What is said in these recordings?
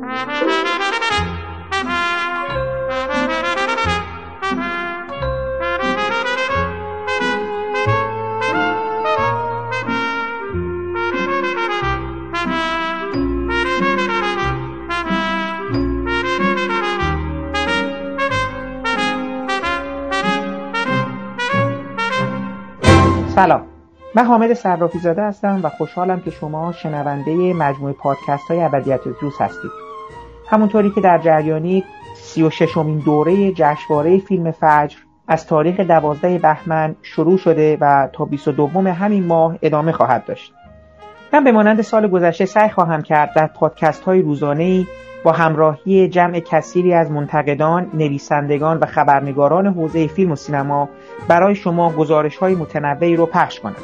thank you من حامد صرافی زاده هستم و خوشحالم که شما شنونده مجموعه پادکست های ابدیت روز هستید. همونطوری که در جریانی سی و ششمین دوره جشنواره فیلم فجر از تاریخ دوازده بهمن شروع شده و تا 22 همین ماه ادامه خواهد داشت. من به مانند سال گذشته سعی خواهم کرد در پادکست های روزانه با همراهی جمع کثیری از منتقدان، نویسندگان و خبرنگاران حوزه فیلم و سینما برای شما گزارش های متنوعی رو پخش کنم.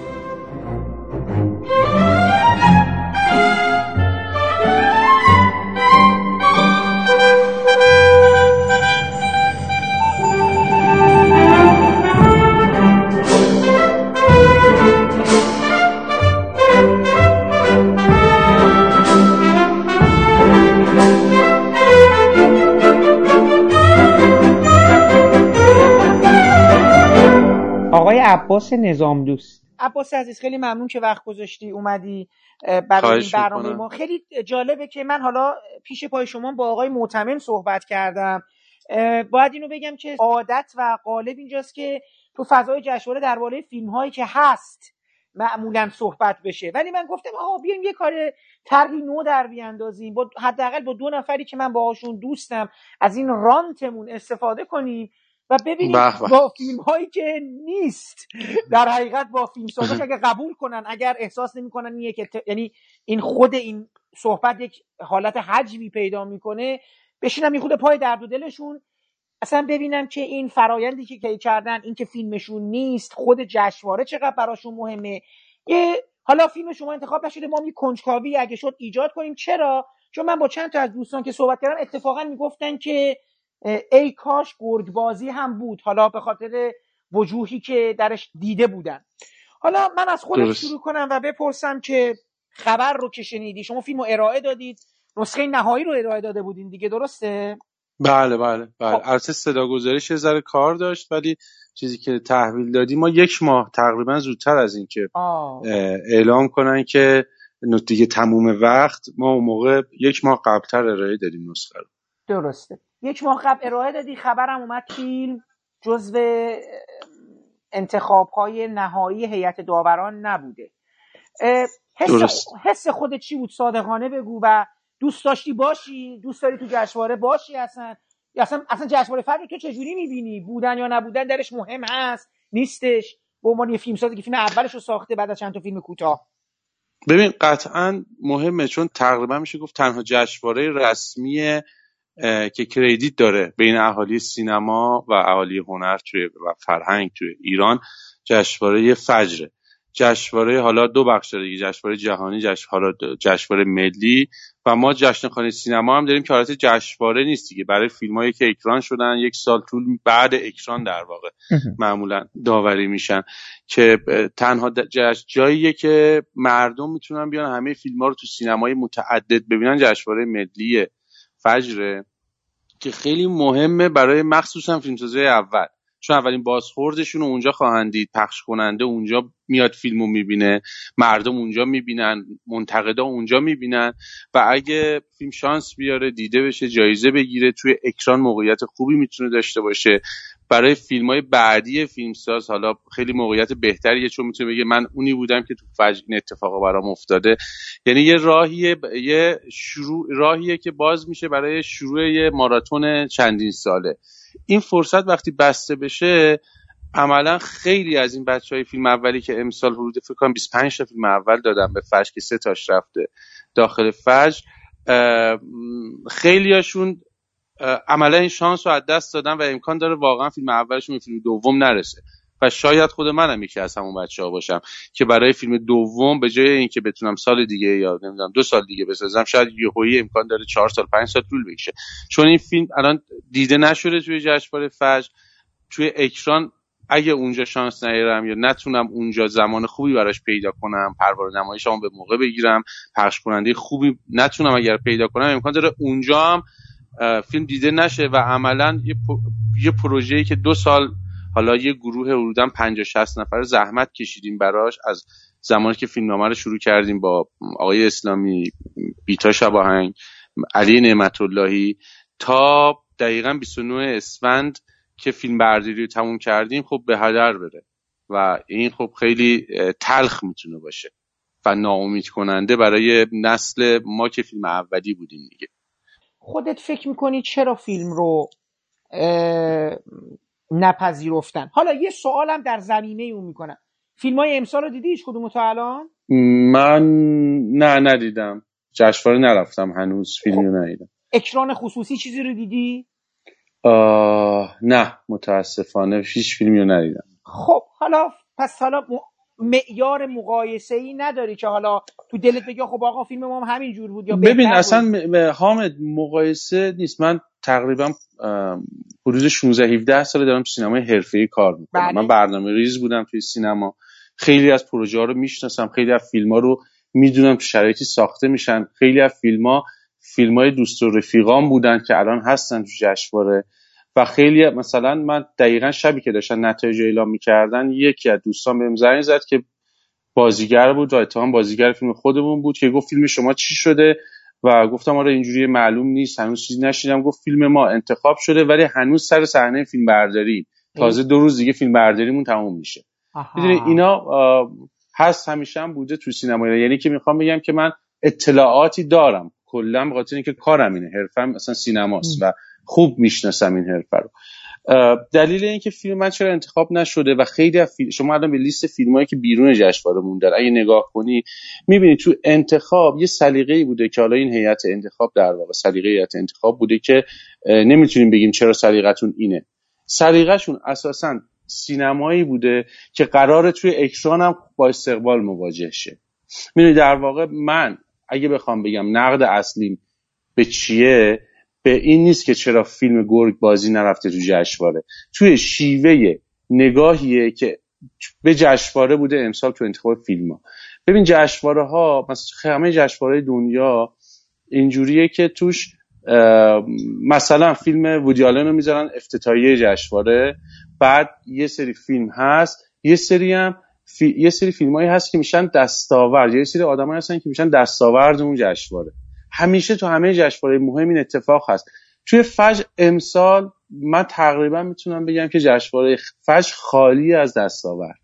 عباس نظام دوست عباس عزیز خیلی ممنون که وقت گذاشتی اومدی برای این برنامه ما. خیلی جالبه که من حالا پیش پای شما با آقای معتمن صحبت کردم. باید اینو بگم که عادت و قالب اینجاست که تو فضای جشنواره درباره فیلم هایی که هست معمولا صحبت بشه. ولی من گفتم آقا بیایم یه کار طرحی نو در بیاندازیم. با حداقل با دو نفری که من باهاشون دوستم از این رانتمون استفاده کنیم. و ببینید با فیلم هایی که نیست در حقیقت با فیلم سازاش اگر قبول کنن اگر احساس نمی‌کنن اینه که یعنی این خود این صحبت یک حالت حجمی پیدا می‌کنه بشینم یه خود پای درد و دلشون. اصلا ببینم که این فرایندی که کی کردن این که فیلمشون نیست خود جشنواره چقدر براشون مهمه. یه حالا فیلم شما انتخاب نشده ما می کنجکاوی اگه شد ایجاد کنیم. چرا؟ چون من با چند تا از دوستان که صحبت کردم اتفاقا می‌گفتن که ای کاش گرگبازی هم بود حالا به خاطر وجوهی که درش دیده بودن. حالا من از خودم شروع کنم و بپرسم که خبر رو که شنیدی شما فیلم رو ارائه دادید نسخه نهایی رو ارائه داده بودین دیگه درسته؟ بله بله بله. خب. البته صدا گذاریش ذره کار داشت ولی چیزی که تحویل دادی ما یک ماه تقریبا زودتر از این که اعلام کنن که دیگه تموم وقت ما اون موقع یک ماه قبلتر ارائه دادیم نسخه رو. درسته. یک ماه قبل ارائه دادی خبرم اومد فیلم جزو انتخاب های نهایی هیئت داوران نبوده. حس, حس خودت چی بود؟ صادقانه بگو و دوست داشتی باشی؟ دوست داری تو جشنواره باشی اصلا؟ اصلا اصلا جشنواره فرد تو چجوری می‌بینی؟ بودن یا نبودن درش مهم هست؟ نیستش؟ به عنوان یه فیلم سازی که فیلم اولش رو ساخته بعد از چند تا فیلم کوتاه. ببین قطعا مهمه چون تقریبا میشه گفت تنها جشنواره رسمی که کردیت داره بین اهالی سینما و اهالی هنر توی و فرهنگ توی ایران جشنواره فجره. جشنواره حالا دو بخش داره جشنواره جهانی جشن حالا جشنواره ملی و ما جشن خانه سینما هم داریم که حالت جشنواره نیست دیگه. برای فیلمایی که اکران شدن یک سال طول بعد اکران در واقع معمولا داوری میشن که تنها جاییه که مردم می‌تونن بیان همه فیلم ها رو تو سینمای متعدد ببینن. جشنواره ملی فجره. که خیلی مهمه برای مخصوصا فیلمسازی اول. چون اولین بازخوردشون رو اونجا خواهند دید پخش کننده اونجا میاد فیلمو می‌بینه مردم اونجا می‌بینن منتقدا اونجا می‌بینن و اگه فیلم شانس بیاره دیده بشه جایزه بگیره توی اکران موقعیت خوبی می‌تونه داشته باشه. برای فیلم های بعدی فیلمساز حالا خیلی موقعیت بهتریه چون می‌تونه بگه من اونی بودم که تو فجر این اتفاق برام افتاده. یعنی یه راهیه یه شروع راهیه که باز میشه برای شروع یه ماراتون چندین ساله. این فرصت وقتی بسته بشه عملا خیلی از این بچه های فیلم اولی که امسال حدود فکر کنم 25 تا فیلم اول دادم به فجر که سه تاش رفته داخل فجر خیلیاشون عملا این شانس رو از دست دادن و امکان داره واقعا فیلم اولشون به فیلم دوم نرسه. و شاید خود منم یکی از همون بچه ها باشم که برای فیلم دوم به جای اینکه بتونم سال دیگه یا نمی‌دونم دو سال دیگه بسازم شاید یهویی امکان داره چهار سال پنج سال طول بکشه. چون این فیلم الان دیده نشده توی جشنواره فجر توی اکران اگه اونجا شانس نگیرم یا نتونم اونجا زمان خوبی براش پیدا کنم پروار نمایشمو به موقع بگیرم پخش کننده خوبی نتونم اگر پیدا کنم امکان داره اونجا هم فیلم دیده نشه و عملا یه, یه پروژه‌ای که دو سال حالا یه گروه حدودا 50 60 نفر زحمت کشیدیم براش از زمانی که فیلمنامه رو شروع کردیم با آقای اسلامی بیتا شباهنگ علی نعمت اللهی تا دقیقا 29 اسفند که فیلم برداری رو تموم کردیم خب به هدر بره و این خب خیلی تلخ می‌تونه باشه و ناامید کننده برای نسل ما که فیلم اولی بودیم دیگه. خودت فکر می‌کنی چرا فیلم رو نپذیرفتن؟ حالا یه سوالم در زمینه اون می‌کنم. فیلم های امسال رو دیدی هیچ کدوم تا الان؟ من نه ندیدم. جشنواره نرفتم هنوز فیلمی رو ندیدم. اکران خصوصی چیزی رو دیدی؟ نه متاسفانه هیچ فیلمی رو ندیدم. خب حالا پس حالا معیار مقایسه ای نداری که حالا تو دلت بگی خب آقا فیلم ما هم همین جور بود یا ببین اصلا حامد مقایسه نیست. من تقریبا حدود 16 17 سال دارم تو سینمای حرفه‌ای کار می‌کنم. بله. من برنامه ریز بودم توی سینما. خیلی از پروژه ها رو می‌شناسم. خیلی از فیلم ها رو می‌دونم تو شرایطی ساخته میشن. خیلی از فیلم ها فیلم های دوست و رفیقان بودن که الان هستن تو جشنواره. و خیلی مثلا من دقیقا شبی که داشتن نتایج اعلام می‌کردن یکی از دوستان بهم زنگ زد که بازیگر بود و اتهام بازیگر فیلم خودمون بود که گفت فیلم شما چی شده؟ و گفتم آره اینجوری معلوم نیست هنوز چیزی نشیدم. گفت فیلم ما انتخاب شده ولی هنوز سر صحنه فیلم برداری. تازه دو روز دیگه فیلم برداریمون تموم میشه. می‌دونی اینا هست همیشه هم بوده تو سینما. یعنی که می‌خوام بگم که من اطلاعاتی دارم. کلا به خاطر اینکه کارم اینه. حرفم مثلا سینماست و خوب می‌شناسم این حرفه رو. دلیل اینکه فیلم من چرا انتخاب نشده و خیلی از شما الان به لیست فیلمایی که بیرون جشنواره موندن اگه نگاه کنی می‌بینی تو انتخاب یه سلیقه‌ای بوده که حالا این هیئت انتخاب در واقع سلیقه هیئت انتخاب بوده که نمی‌تونیم بگیم چرا سلیقتون اینه. سلیقه‌شون اساسا سینمایی بوده که قرار توی اکران هم با استقبال مواجه شه. می‌دونی در واقع من اگه بخوام بگم نقد اصلیم به چیه به این نیست که چرا فیلم گرگ بازی نرفته تو جشنواره. توی شیوه نگاهیه که به جشنواره بوده امسال تو انتخاب فیلم ها. ببین جشنواره ها مثلا همه جشنواره دنیا اینجوریه که توش مثلا فیلم وودیالن رو می‌ذارن افتتاحیه جشنواره. بعد یه سری فیلم هست یه سری هم یه سری فیلم هایی هست که میشن دستاورد. یه سری آدمایی هستن که میشن دستاورد اون جشنواره. همیشه تو همه جشنواره مهم این اتفاق هست. توی فج امسال من تقریبا می‌تونم بگم که جشنواره فجر خالی از دستاورد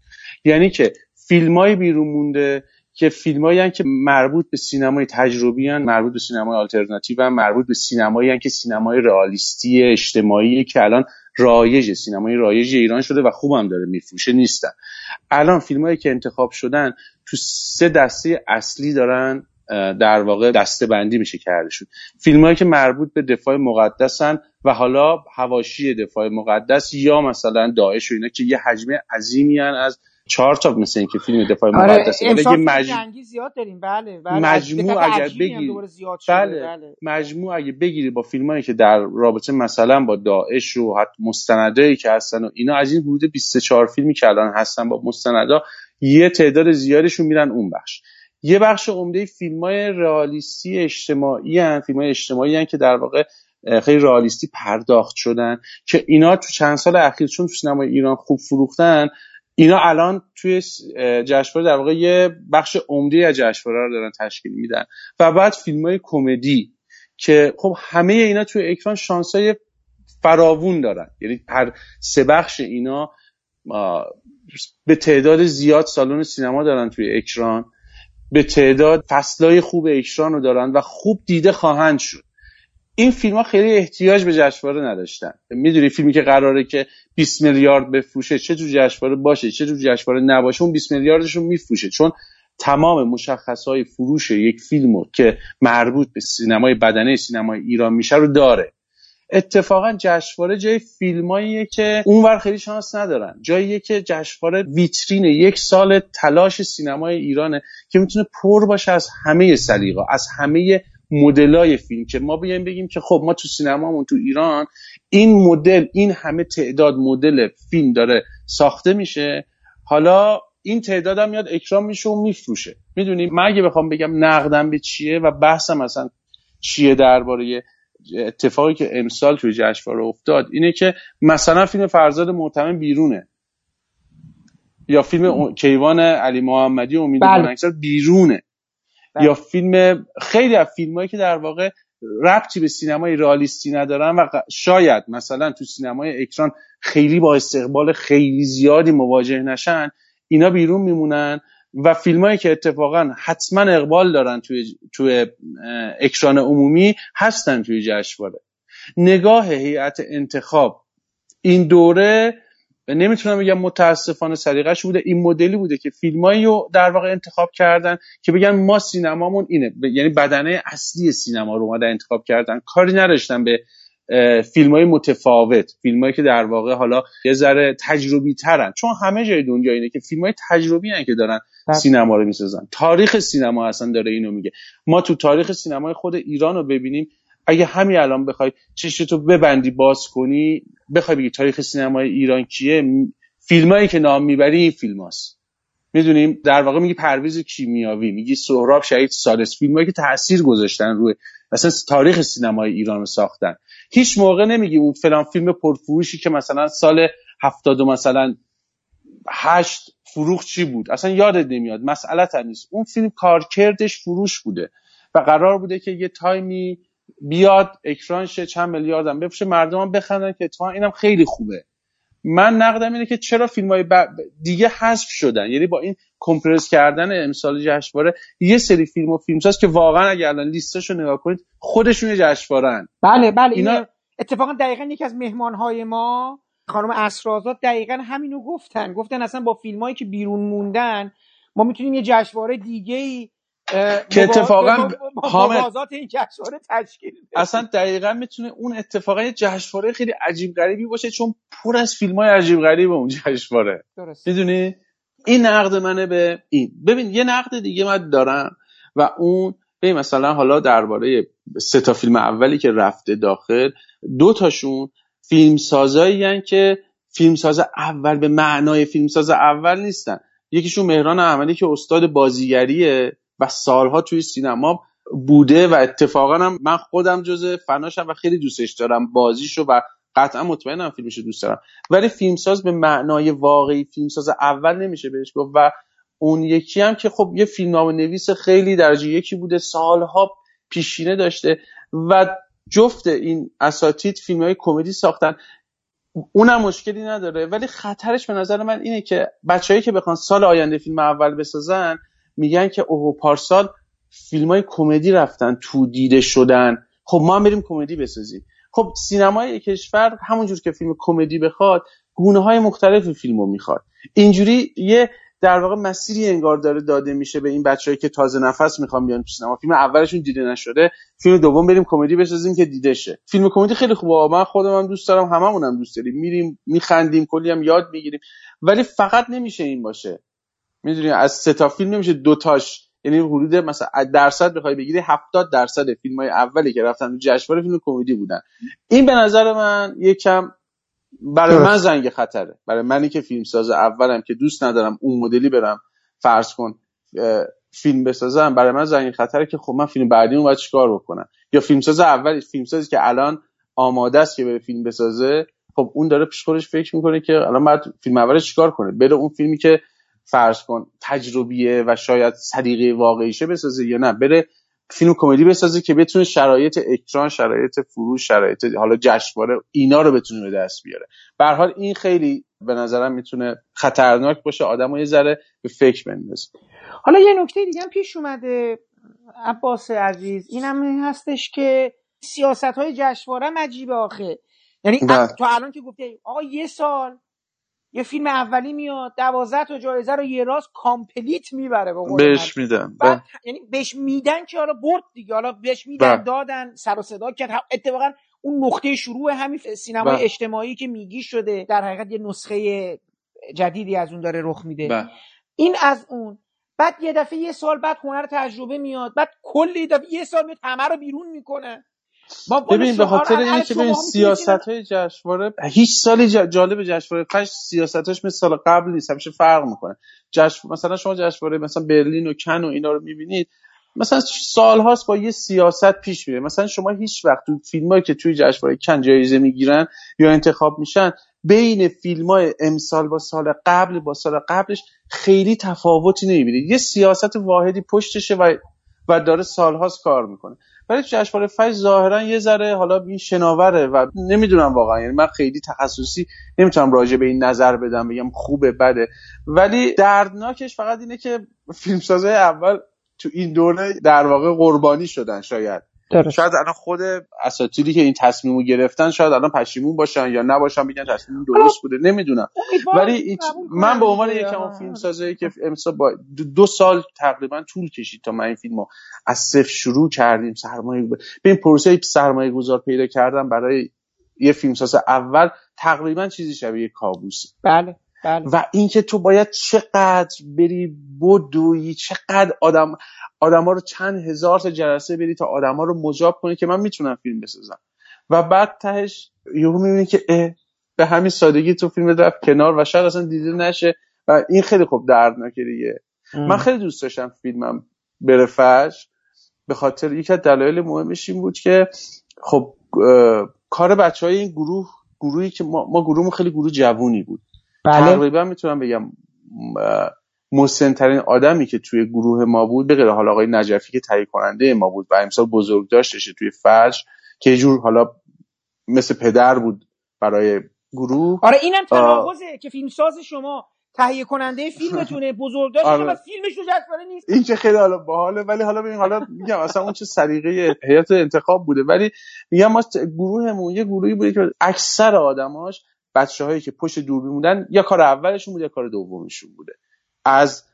یعنی که فیلمای بیرون مونده که فیلمایی که مربوط به سینمای تجربی هن، مربوط به سینمای آلترناتیو هن، مربوط به سینمایی که سینمای رئالیستی اجتماعی که الان رایج سینمای رایج ایران شده و خوبم داره میفروشه نیستن. الان فیلمایی که انتخاب شدن تو سه دسته اصلی دارن در واقع دسته بندی میشه کردشون فیلم هایی که مربوط به دفاع مقدسن و حالا هواشی دفاع مقدس یا مثلا داعش و اینا که یه حجمه عظیمی از چهار تا مثل اینکه فیلم دفاع آره مقدسه ولی مج... زیاد داریم بله, بله. مجموع اگر بگیری بله. بله. مجموع اگه بگیری با فیلمایی که در رابطه مثلا با داعش و حتی مستندایی که هستن و اینا از این حدود 24 فیلمی که الان هستن با مستندا یه تعداد زیادشون میرن اون بخش یه بخش عمده فیلم های رئالیستی اجتماعی هن فیلم های اجتماعی هن که در واقع خیلی رئالیستی پرداخت شدن که اینا تو چند سال اخیر چون تو ایران خوب فروختن اینا الان توی جشنواره در واقع یه بخش عمده از جشنواره رو دارن تشکیل میدن. و بعد فیلم های کمدی که خب همه اینا توی اکران شانسای فراوون دارن. یعنی هر سه بخش اینا به تعداد زیاد سالن سینما دارن توی اکران. به تعداد فصلای خوب اکران رو دارن و خوب دیده خواهند شد. این فیلم ها خیلی احتیاج به جشنواره نداشتن. می‌دونی فیلمی که قراره که 20 میلیارد بفروشه چه تو جشنواره باشه چه تو جشنواره نباشه اون 20 میلیاردشون میفروشه. چون تمام مشخصهای فروش یک فیلمو که مربوط به سینمای بدنه سینمای ایران میشه رو داره. اتفاقا جشنواره جای فیلماییه که اونور خیلی شانس ندارن. جاییه که جشنواره ویترین یک سال تلاش سینمای ایرانه که می‌تونه پر باشه از همه سلیقا از همه مدلای فیلم که ما بیایم بگیم که خب ما تو سینمامون تو ایران این مدل این همه تعداد مدل فیلم داره ساخته میشه. حالا این تعداد هم میاد اکرام میشه و میفروشه. می‌دونی؟ من اگه بخوام بگم نقدم به چیه و بحثم مثلا چیه درباره اتفاقی که امسال توی جشنواره افتاد اینه که مثلا فیلم فرزاد معتمن بیرونه یا فیلم کیوان علی محمدی امید بله. بیرونه بله. یا فیلم خیلی از فیلمایی که در واقع ربطی به سینمای رالیستی ندارن و شاید مثلا تو سینمای اکران خیلی با استقبال خیلی زیادی مواجه نشن اینا بیرون میمونن و فیلمایی که اتفاقا حتما اقبال دارن توی, توی اکران عمومی هستن توی جشنواره. نگاه هیئت انتخاب این دوره نمی‌تونم بگم متاسفانه سلیقش بوده این مدلی بوده که فیلمایی رو در واقع انتخاب کردن که بگن ما سینمامون اینه. یعنی بدنه اصلی سینما رو اومدن انتخاب کردن. کاری نداشتن به فیلم های متفاوت فیلم که در واقع حالا یه ذره تجربی ترن چون همه جای دنیا اینه که فیلم های تجربی هن که دارن بله. سینما رو می‌سازن. تاریخ سینما اصلا داره اینو میگه. ما تو تاریخ سینمای خود ایران رو ببینیم اگه همین الان بخوای چشتو ببندی باز کنی بخوای بگی تاریخ سینمای ایران کیه فیلمایی که نام می‌بری این فیلم هست. می‌دونیم در واقع میگی پرویز کیمیاوی میگی سهراب شهید سالس. فیلمایی که تاثیر گذاشتن روی مثلا تاریخ سینمای ایران رو ساختن. هیچ موقع نمیگی اون فلان فیلم پرفروشی که مثلا سال هفتاد و مثلا هشت فروخ چی بود؟ اصلا یادت نمیاد. مسئله نیست. اون فیلم کارکردش فروش بوده و قرار بوده که یه تایمی بیاد اکران شه چند میلیاردم بفروشه مردم هم بخندن که اتفاقا اینم خیلی خوبه. من نقدم اینه که چرا فیلم های دیگه حذف شدن؟ یعنی با این کمپرس کردن امسال جشنواره یه سری فیلم و فیلمساز که واقعا اگر الان لیستاشو نگاه کنید خودشون جشنوارهن بله بله اینا اتفاقا دقیقا یکی از مهمان های ما خانم اسرازاد دقیقا همینو گفتن. گفتن اصلا با فیلمایی که بیرون موندن ما می‌تونیم یه جشنواره دیگه ای که اتفاقا حامد این جشنواره تشکیل اصلا دقیقا می‌تونه اون اتفاقا جشنواره خیلی عجیب غریبی باشه چون پر از فیلم های عجیب غریب اون جشنواره. می‌دونی؟ این نقد منه به این. ببین یه نقد دیگه من دارم و اون ببین مثلا حالا درباره سه تا فیلم اولی که رفته داخل دو تاشون فیلم سازایی که فیلمساز اول به معنای فیلمساز اول نیستن. یکیشون مهران احمدی که استاد بازیگریه. و سالها توی سینما بوده و اتفاقا هم من خودم جز فناشم و خیلی دوستش دارم بازیشو و قطعا مطمئنم فیلمشو دوست دارم. ولی فیلمساز به معنای واقعی فیلمساز اول نمیشه بهش گفت و اون یکی هم که خب یه فیلمنامه نویس خیلی درجه یکی بوده سالها پیشینه داشته و جفت این اساتید فیلم های کمدی ساختن. اونم مشکلی نداره. ولی خطرش به نظر من اینه که بچههایی که بخوان سال آینده فیلم اول بسازن میگن که اوه پارسال فیلم های کمدی رفتن تو دیده شدن. خب ما هم بریم کمدی بسازیم. خب سینمای کشور همونجور که فیلم کمدی بخواد گونه های مختلف فیلم رو می‌خواد. اینجوری یه در واقع مسیری انگار داره داده میشه به این بچههایی که تازه نفس می‌خوان بیان تو سینما. فیلم اولشون دیده نشده فیلم دوم بریم کمدی بسازیم که دیده شه. فیلم کمدی خیلی خوبه. من خودم هم دوست دارم هممون دوست داریم. میریم میخندیم کلی هم یاد می‌گیریم. ولی فقط نمیشه این باشه. می‌دونی از سه تا فیلم نمیشه دو تاش. یعنی حدود مثلا درصد بخوای بگیری 70 درصد فیلم های اولی که رفتن تو جشنواره فیلم کمدی بودن. این به نظر من یکم برای من زنگ خطره. برای منی که فیلمساز اولم که دوست ندارم اون مدلی برم فرض کن فیلم بسازم برای من زنگ خطره که خب من فیلم بعدی باید چیکار بکنم؟ یا فیلمساز اول فیلمسازی که الان آماده است که بره فیلم بسازه خب اون داره پیش خودش فکر می‌کنه که الان باید فیلم اولش چیکار کنه؟ بره اون فیلمی که فرض کن تجربیه و شاید صدیقه واقعیشه بسازه یا نه. بره فیلم کمدی بسازه که بتونه شرایط اکران شرایط فروش شرایط حالا جشنواره اینا رو بتونه به دست بیاره. به حال این خیلی به نظرم می‌تونه خطرناک باشه آدم یه ذره به فکر بندازه. حالا یه نکته دیگه هم پیش اومده عباس عزیز اینم هستش که سیاست های جشنواره عجیبه آخه. یعنی بله. تو الان که گفته آقا یه سال یه فیلم اولی میاد دوازده تا جایزه رو یه راست complete می‌بره بهش میدن بله. یعنی بهش میدن که حالا برد دیگه حالا بهش میدن بله. دادن سر و صدا کرد. اتفاقا اون نقطه شروع همین سینمای بله. اجتماعی که میگی شده در حقیقت یه نسخه جدیدی از اون داره رخ میده. این از اون. بعد یه دفعه یه سال بعد هنر تجربه میاد. بعد کلی دفعه یه سال میاد همه رو بیرون می‌کنه. ببین به خاطر اینکه ببین سیاست های جشنواره هیچ سالی جالب جشنواره فش سیاستش مثل سال قبل نیست همیشه فرق می‌کنه. جشن مثلا شما جشنواره مثلا برلین و کن و اینا رو می‌بینید مثلا سالهاست با یه سیاست پیش میره. مثلا شما هیچ وقت تو فیلمایی که توی جشنواره کن جایزه می‌گیرن یا انتخاب میشن بین فیلم های امسال با سال قبل با سال قبلش خیلی تفاوتی نمی‌بینید. یه سیاست واحدی پشتشه و و داره سالهاست کار می‌کنه. ولی جشنواره فجر ظاهرا یه ذره حالا این شناوره و نمی‌دونم واقعا یعنی من خیلی تخصصی نمی‌تونم راجع به این نظر بدم بگم خوبه بده. ولی دردناکش فقط اینه که فیلمسازای اول تو این دوره در واقع قربانی شدن شاید. شاید الان خود اساتیدی که این تصمیمو گرفتن شاید الان پشیمون باشن یا نباشن میگن تصمیم درست بوده. نمی‌دونم. ولی من به عنوان یکم اون فیلم سازه که امسا با دو سال تقریبا طول کشید تا من این فیلمو از صفر شروع کردیم سرمایه به این پروسه سرمایه گذار پیدا کردم برای یه فیلمساز اول تقریبا چیزی شبیه کابوس بله. بله. و اینکه تو باید چقدر بری بدوی چقدر آدم آدما رو چند هزار تا جلسه بری تا آدما رو مجاب کنی که من می‌تونم فیلم بسازم. و بعد تهش یهو می‌بینی که اه به همین سادگی تو فیلم رفت کنار و شاید اصلا دیده نشه و این خیلی خوب دردناکه دیگه. من خیلی دوست داشتم فیلمم بره فش به خاطر یکی از دلایل مهمش این بود که خب کار بچه های این گروه گروهی که ما, ما گروهمون خیلی گروه جوونی بود. بله. تقریبا می‌تونم بگم مسنترین آدمی که توی گروه ما بود به حالا آقای نجفی که تهیه کننده ما بود و امسال بزرگ داشتشه توی فرش که یه جور حالا مثل پدر بود برای گروه آره اینم تناقضه که فیلمساز شما تهیه کننده فیلمتونه بزرگ داشته آره. فیلمش رو جذبانه نیست این که خیلی حالا باحاله ولی حالا ببین حالا میگم اصلا اون چه سلیقه هیئت انتخاب بوده ولی میگم ما گروهمون یه گروهی بوده که اکثر آدماش بچه هایی که پشت دوربین بودن یا کار اولشون بود یا کار دومشون بوده. از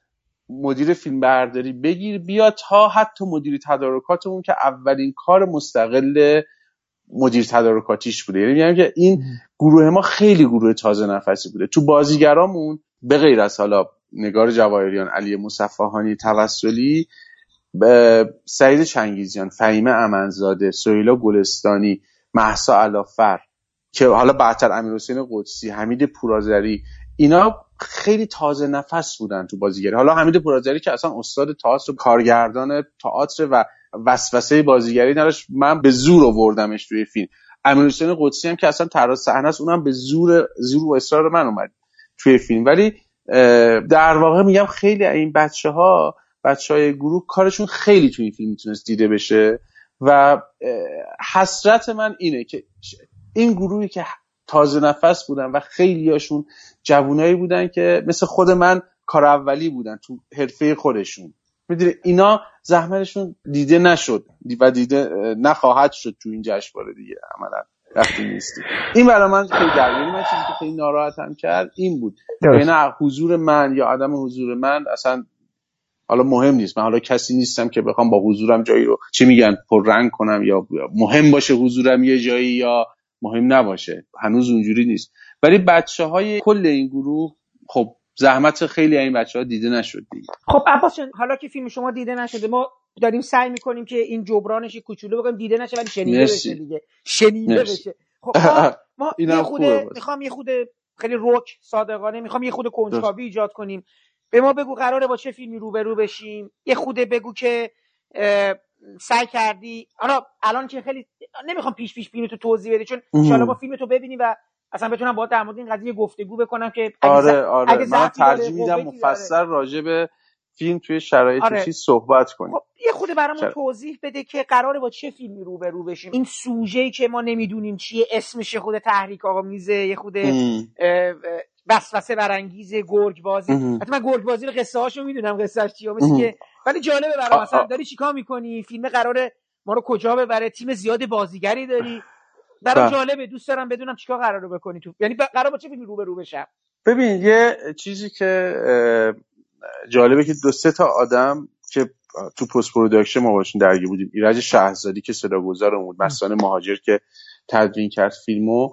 مدیر فیلم برداری بگیر بیا تا حتی مدیر تدارکاتمون که اولین کار مستقل مدیر تدارکاتیش بوده. یعنی میگم که این گروه ما خیلی گروه تازه نفسی بوده. تو بازیگرامون به غیر از حالا نگار جواهریان علی مصفحانی توسلی سعید چنگیزیان فهیمه امنزاده سهیلا گلستانی محسا علافر که حالا بعدتر امیر حسین قدسی حمید پورازری اینا خیلی تازه نفس بودن تو بازیگری. حالا حمید پورازری که اصلا استاد تئاتر و کارگردان تئاتر و وسوسه بازیگری نداشت من به زور آوردمش توی فیلم. امیر حسین قدسی هم که اصلا طراح صحنه است اونم به زور زور و اصرار من اومد توی فیلم. ولی در واقع میگم خیلی این بچه ها بچه های گروه کارشون خیلی توی فیلم می‌تونست دیده بشه و حسرت من اینه که این گروهی که تازه نفس بودن و خیلیاشون جوونایی بودن که مثل خود من کار اولی بودن تو حرفه خودشون. می‌دونی اینا زحمتشون دیده نشد و دیده نخواهد شد تو این جشنواره دیگه. عملا وقتی نیستی. این برای من خیلی درگیری من چیزی که خیلی ناراحتم کرد این بود. بین حضور من یا عدم حضور من اصلا حالا مهم نیست. من حالا کسی نیستم که بخوام با حضورم جایی رو چی میگن پررنگ کنم یا مهم باشه حضورم یه جایی یا مهم نباشه. هنوز اونجوری نیست. ولی بچه های کل این گروه خب زحمت خیلی این بچه ها دیده نشد دیگه. خب عباس حالا که فیلم شما دیده نشده ما داریم سعی می‌کنیم که این جبرانش کوچولو بگم دیده نشه ولی شنیده بشه دیگه. شنیده بشه. خب ما, یه خود می‌خوام یه خود خیلی روک صادقانه می‌خوام یه خود کنجکاوی ایجاد کنیم. به ما بگو قراره با چه فیلمی روبرو بشیم. یه خود بگو که سعی کردی. حالا الان که خیلی نمی‌خوام پیش پیش بینی تو توضیح بدی چون ان با فیلم تو ببینی و اصلا بتونم با در مورد این قضیه گفتگو بکنم که آره آره. من ترجیح میدم مفصل راجع به فیلم توی شرایط آره. چی صحبت کنیم. خب یه خود برامون توضیح بده که قراره با چه فیلمی رو به رو بشیم. این سوژه‌ای که ما نمی‌دونیم چیه اسمش خود تحریک آقا میزه یه خود وسوسه برانگیز گرگ بازی حتی من گرگ بازی رو قصه هاشو می‌دونم قصه چیه مثل که ولی جالبه برام مثلا داری چیکار می‌کنی؟ فیلم قراره ما رو کجا ببره؟ تیم زیاد بازیگری داری. برام بله. جالبه. دوست دارم بدونم چیکار قراره بکنی تو. یعنی قرار با چه فیلمی رو به رو بشم؟ ببین یه چیزی که جالبه که دو سه تا آدم که تو post production ما باشون درگیر بودیم. ایرج شهزادی که صداگذارمون بود مسان مهاجر که تدوین کرد فیلمو.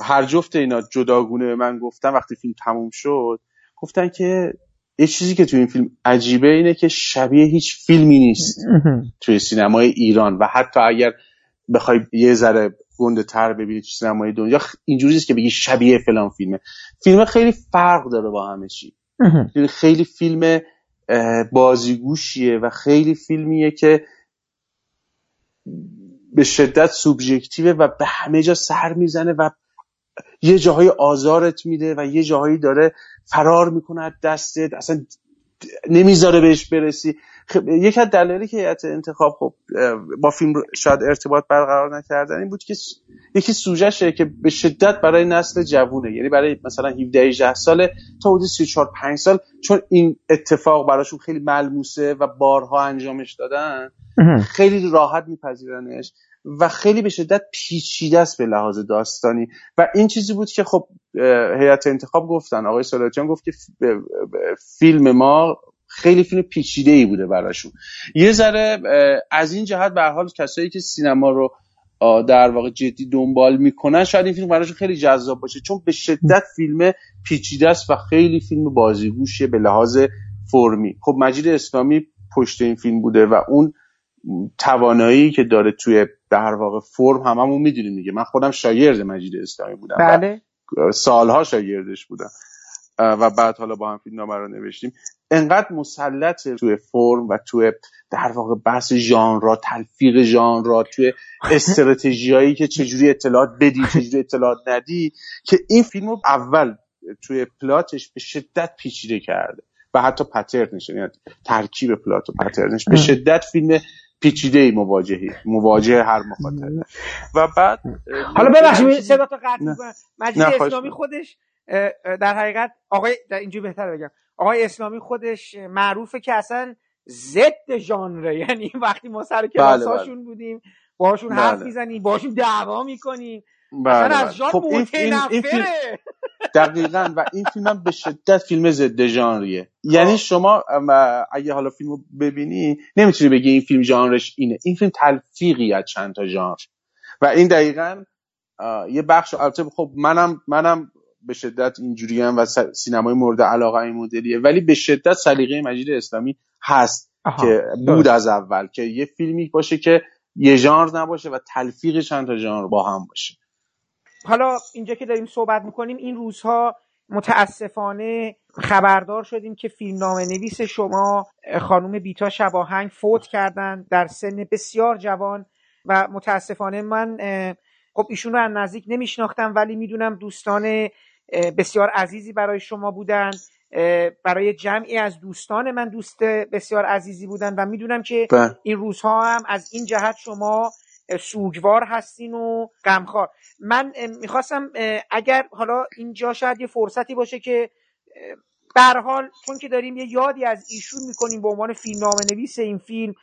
هر جفت اینا جداگونه به من گفتن وقتی فیلم تموم شد گفتن که یه چیزی که تو این فیلم عجیبه اینه که شبیه هیچ فیلمی نیست توی سینمای ایران و حتی اگر بخوای یه ذره گنده تر ببینی تو سینمای دنیا اینجوری نیست که بگی شبیه فلان فیلمه. فیلم خیلی فرق داره با همه چی. خیلی فیلم بازیگوشیه و خیلی فیلمیه که به شدت سوبژکتیوه و به همه جا سر می‌زنه و یه جاهای آزارت میده و یه جاهایی داره فرار می‌کنه دستت اصلا نمی‌ذاره بهش برسی. خب یکی از دلایلی که هیئت انتخاب خب با فیلم شاید ارتباط برقرار نکردن این بود که یکی سوژهشه که به شدت برای نسل جوونه یعنی برای مثلا 17 18 ساله تا حدود 34 5 سال چون این اتفاق براشون خیلی ملموسه و بارها انجامش دادن خیلی راحت میپذیرنش و خیلی به شدت پیچیده است به لحاظ داستانی. و این چیزی بود که خب هیئت انتخاب گفتن. آقای سالاتیان گفت که فیلم ما خیلی فیلم پیچیده ای بوده براشون. یه ذره از این جهت به حال کسایی که سینما رو در واقع جدی دنبال می‌کنن شاید این فیلم براشون خیلی جذاب باشه. چون به شدت فیلم پیچیده است و خیلی فیلم بازیگوشیه به لحاظ فرمی. خب مجید اسلامی پشت این فیلم بوده و اون توانایی که داره توی در واقع فرم هممون می‌دونیم دیگه. من خودم شاگرد مجید اسلامی بودم. بله. سالها شاگردش بودم و بعد حالا با هم فیلمنامه رو نوشتیم. انقدر مسلط توی فرم و توی در واقع بحث ژانر تلفیق ژانر توی استراتژیایی که چجوری اطلاعات بدی چجوری اطلاعات ندی که این فیلم رو اول توی پلاتش به شدت پیچیده کرده. و حتی پترنش یعنی ترکیب پلات و پترنش. به شدت فیلم پیچیده ای مواجهی مواجه هر مخاطب و بعد حالا ببخشید صدا تو قطع می‌کنم. مجید اسلامی خودش در حقیقت آقای در اینجوری بهتر بگم. آقای اسلامی خودش معروفه که اصلا ضد ژانره. یعنی وقتی ما سر بله، کلاساشون بله. بودیم باهاشون حرف بله. می‌زنیم باهاشون دعوا می‌کنیم بله از ژان خب این, این, این دقیقا. و این فیلم هم به شدت فیلم ضد ژانریه. یعنی خب. شما اگه حالا فیلمو ببینی نمی‌تونی بگی این فیلم ژانرش اینه. این فیلم تلفیقی از چند تا ژانر. و این دقیقا یه بخش البته خب منم منم به شدت اینجوری هم و سینمای مورد علاقه این مدلیه. ولی به شدت سلیقه مجید اسلامی هست که بود از اول. که یه فیلمی باشه که یه ژانر نباشه و تلفیق چند تا ژانر با هم باشه. حالا اینجا که داریم صحبت می‌کنیم این روزها متاسفانه خبردار شدیم که فیلمنامه نویس شما خانم بیتا شباهنگ فوت کردن در سن بسیار جوان و متاسفانه من خب ایشون رو از نزدیک نمیشناختم ولی می‌دونم دوستان بسیار عزیزی برای شما بودن برای جمعی از دوستان من دوست بسیار عزیزی بودن و می‌دونم که بله. این روزها هم از این جهت شما سوگوار هستین و غمخوار. من می‌خواستم اگر حالا اینجا شاید یه فرصتی باشه که به حال چون که داریم یه یادی از ایشون می‌کنیم به عنوان فیلمنامه نویس این فیلم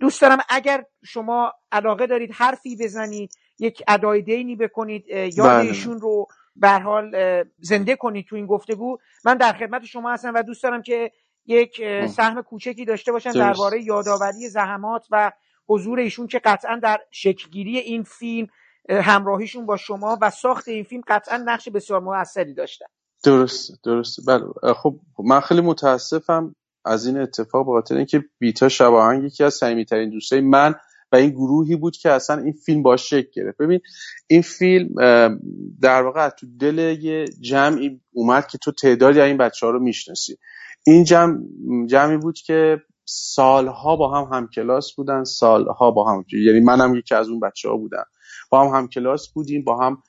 دوست دارم اگر شما علاقه دارید حرفی بزنید یک ادای دینی بکنید یاد بله. ایشون رو به حال زنده کنید تو این گفتگو. من در خدمت شما هستم و دوست دارم که یک سهم کوچکی داشته باشن درباره یادآوری زحمات و حضور ایشون که قطعا در شکلگیری این فیلم همراهیشون با شما و ساخت این فیلم قطعا نقش بسیار موثری داشتن. درست درست بله. خب من خیلی متاسفم از این اتفاق به خاطر اینکه بیتا شباهنگ یکی از صمیمیترین دوستای من و این گروهی بود که اصلا این فیلم با شکل گرفت. ببین این فیلم در واقع تو دل یه جمعی اومد که تو تعدادی از این بچه ها رو می‌شناسی. این جمع جمعی بود که سالها با هم همکلاس بودن سالها با هم یعنی منم یکی از اون بچه ها بودم. با هم همکلاس بودیم با هم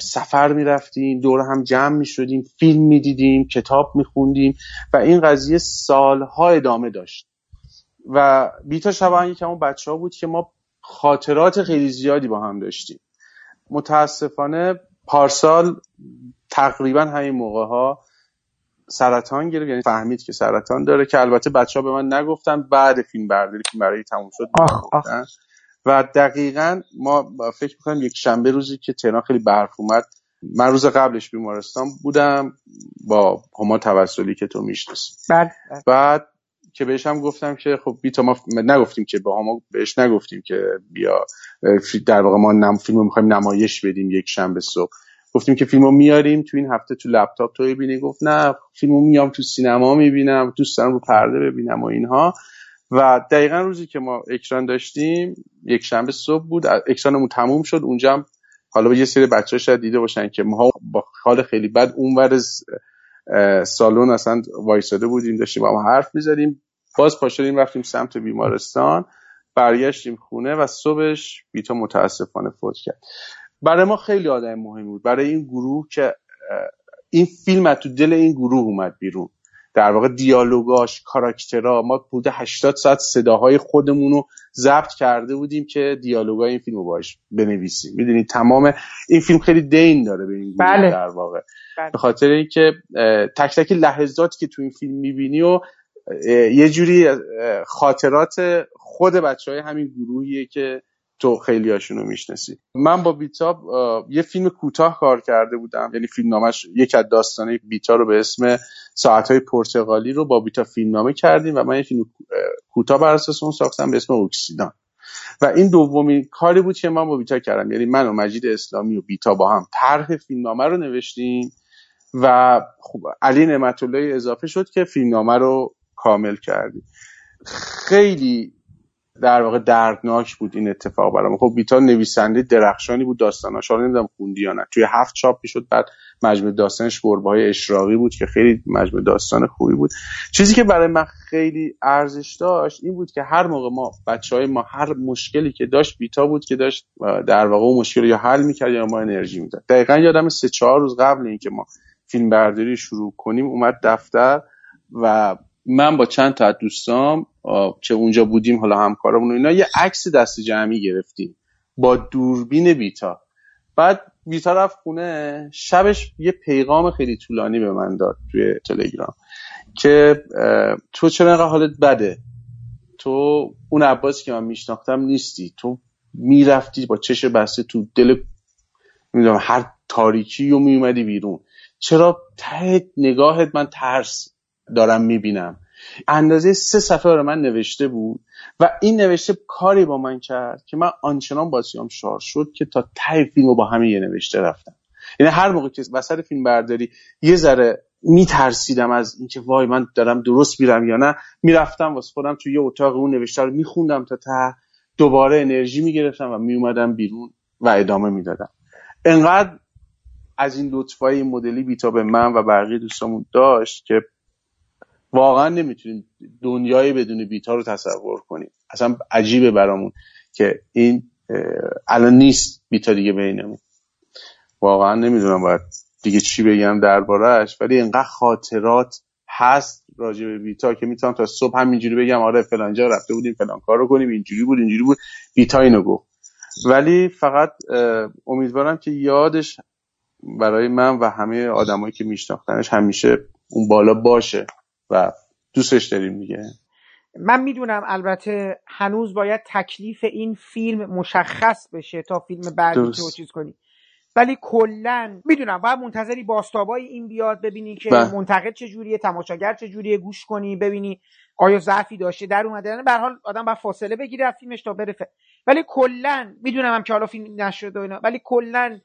سفر می‌رفتیم دور هم جمع می‌شدیم فیلم می‌دیدیم کتاب میخوندیم و این قضیه سالها ادامه داشت. و بیتا شبان یکی اون بچه ها بود که ما خاطرات خیلی زیادی با هم داشتیم. متاسفانه پارسال تقریبا همین موقع ها سرطان گرفت یعنی فهمید که سرطان داره که البته بچه ها به من نگفتن بعد فیلم برداری که برای تموم شد و دقیقا ما فکر می‌کنم یک شنبه روزی که تهران خیلی برف اومد. من روز قبلش بیمارستان بودم با هما توسلی که تو می‌شناسی. بعد؟ بعد که بهش هم گفتم که خب بیتا ما نگفتیم که با هما بهش نگفتیم که بیا در واقع ما نم فیلم می‌خوایم نمایش بدیم یک شنبه صبح. گفتیم که فیلمو میاریم تو این هفته تو لپتاپ تو ببینی. گفت نه فیلمو میام تو سینما می‌بینم دوست دارم رو پرده ببینم و اینها. و دقیقا روزی که ما اکران داشتیم یک شنبه صبح بود اکرانمون تموم شد. اونجا هم حالا یه سری بچه شاید دیده باشن که ما با حال خیلی بد اونور سالن اصلا وایساده بودیم داشتیم با ما حرف می‌زدیم. باز پاشدیم رفتیم سمت بیمارستان برگشتیم خونه و صبحش بیتا متاسفانه فوت کرد. برای ما خیلی آدم مهمی بود برای این گروه که این فیلم تو دل این گروه اومد بیرون در واقع دیالوگاش کاراکترها ما بوده 80 ساعت صداهای خودمون رو ضبط کرده بودیم که دیالوگای این فیلم رو باش بنویسیم می‌دونید تمام این فیلم خیلی دین داره به این گروه بله. در واقع بله. به خاطر اینکه تک تک لحظاتی که تو این فیلم می‌بینی و یه جوری خاطرات خود بچه های همین گروهیه که تو خیلی هاشون رو می‌شناسی. من با بیتاب یه فیلم کوتاه کار کرده بودم. یعنی فیلم نامش یک از داستانه بیتا رو به اسم ساعت های پرتغالی رو با بیتا فیلم نامه کردیم و من یه فیلم کوتاه بر اساس اون ساختم به اسم اکسیدان. و این دومین کاری بود که من با بیتا کردم. یعنی من و مجید اسلامی و بیتا با هم طرح فیلمنامه رو نوشتیم و خب علی نعمت اضافه شد که فیلمنامه رو کامل کردیم. خیلی در واقع دردناک بود این اتفاق برام. خب بیتا نویسنده درخشانی بود داستاناش رو نمی‌دونم خوندی یا نه. توی هفت چاپ می‌شد بعد مجموع داستانش گربه های اشراقی بود که خیلی مجموع داستان خوبی بود. چیزی که برای من خیلی ارزش داشت این بود که هر موقع ما بچه های ما هر مشکلی که داشت بیتا بود که داشت در واقع اون مشکل یا حل می‌کرد یا ما انرژی می‌داد. دقیقا یادم سه چهار روز قبل اینکه ما فیلم برداری شروع کنیم اومد دفتر و من با چند تا دوستام که اونجا بودیم حالا همکارمون اینا یه عکس دست جمعی گرفتیم با دوربین بیتا. بعد بیتا رفت خونه شبش یه پیغام خیلی طولانی به من داد توی تلگرام که تو چرا اینقدر حالت بده؟ تو اون عباسی که من میشناختم نیستی. تو می‌رفتی با چش بسته تو دل نمی‌دونم هر تاریکی و میومدی بیرون. چرا ته نگاهت من ترس دارم می‌بینم. اندازه سه صفحه رو من نوشته بود و این نوشته کاری با من کرد که من آنچنان بازیام شار شد که تا ته فیلم رو با همه یه نوشته رفتم. یعنی هر موقع که وسط فیلم برداری یه ذره میترسیدم از اینکه وای من دارم درست میرم یا نه. می‌رفتم واسه خودم توی یه اتاق اون نوشته رو میخوندم تا ته. دوباره انرژی می‌گرفتم و میومدم بیرون و ادامه می‌دادم. انقدر از این لطفای مدلی بیتا به من و بقیه دوستامون داشت که واقعا نمی‌تونیم دنیای بدون بیتا رو تصور کنیم. اصلا عجیبه برامون که این الان نیست بیتا دیگه بینمون. واقعا نمی‌دونم باید دیگه چی بگم دربارهش ولی اینقدر خاطرات هست راجع به بیتا که می‌تونم تا صبح همینجوری بگم آره فلانجا رفته بودیم فلان کار رو کنیم اینجوری بود اینجوری بود بیتا اینو گفت. ولی فقط امیدوارم که یادش برای من و همه آدمایی که میشناختنش همیشه اون بالا باشه. و دوستش داریم دیگه. من می‌دونم البته هنوز باید تکلیف این فیلم مشخص بشه تا فیلم بعدی تو چیز کنی. ولی کلا می‌دونم باید منتظری باستابای این بیاد ببینی که بله. منتقد چجوریه تماشاگر چجوریه گوش کنی ببینی آیا ضعفی داشته در اومده. یعنی به حال آدم باید فاصله بگیره از فیلمش تا بره ولی کلا می‌دونم هم که حالا فیلم نشده اینا ولی کلا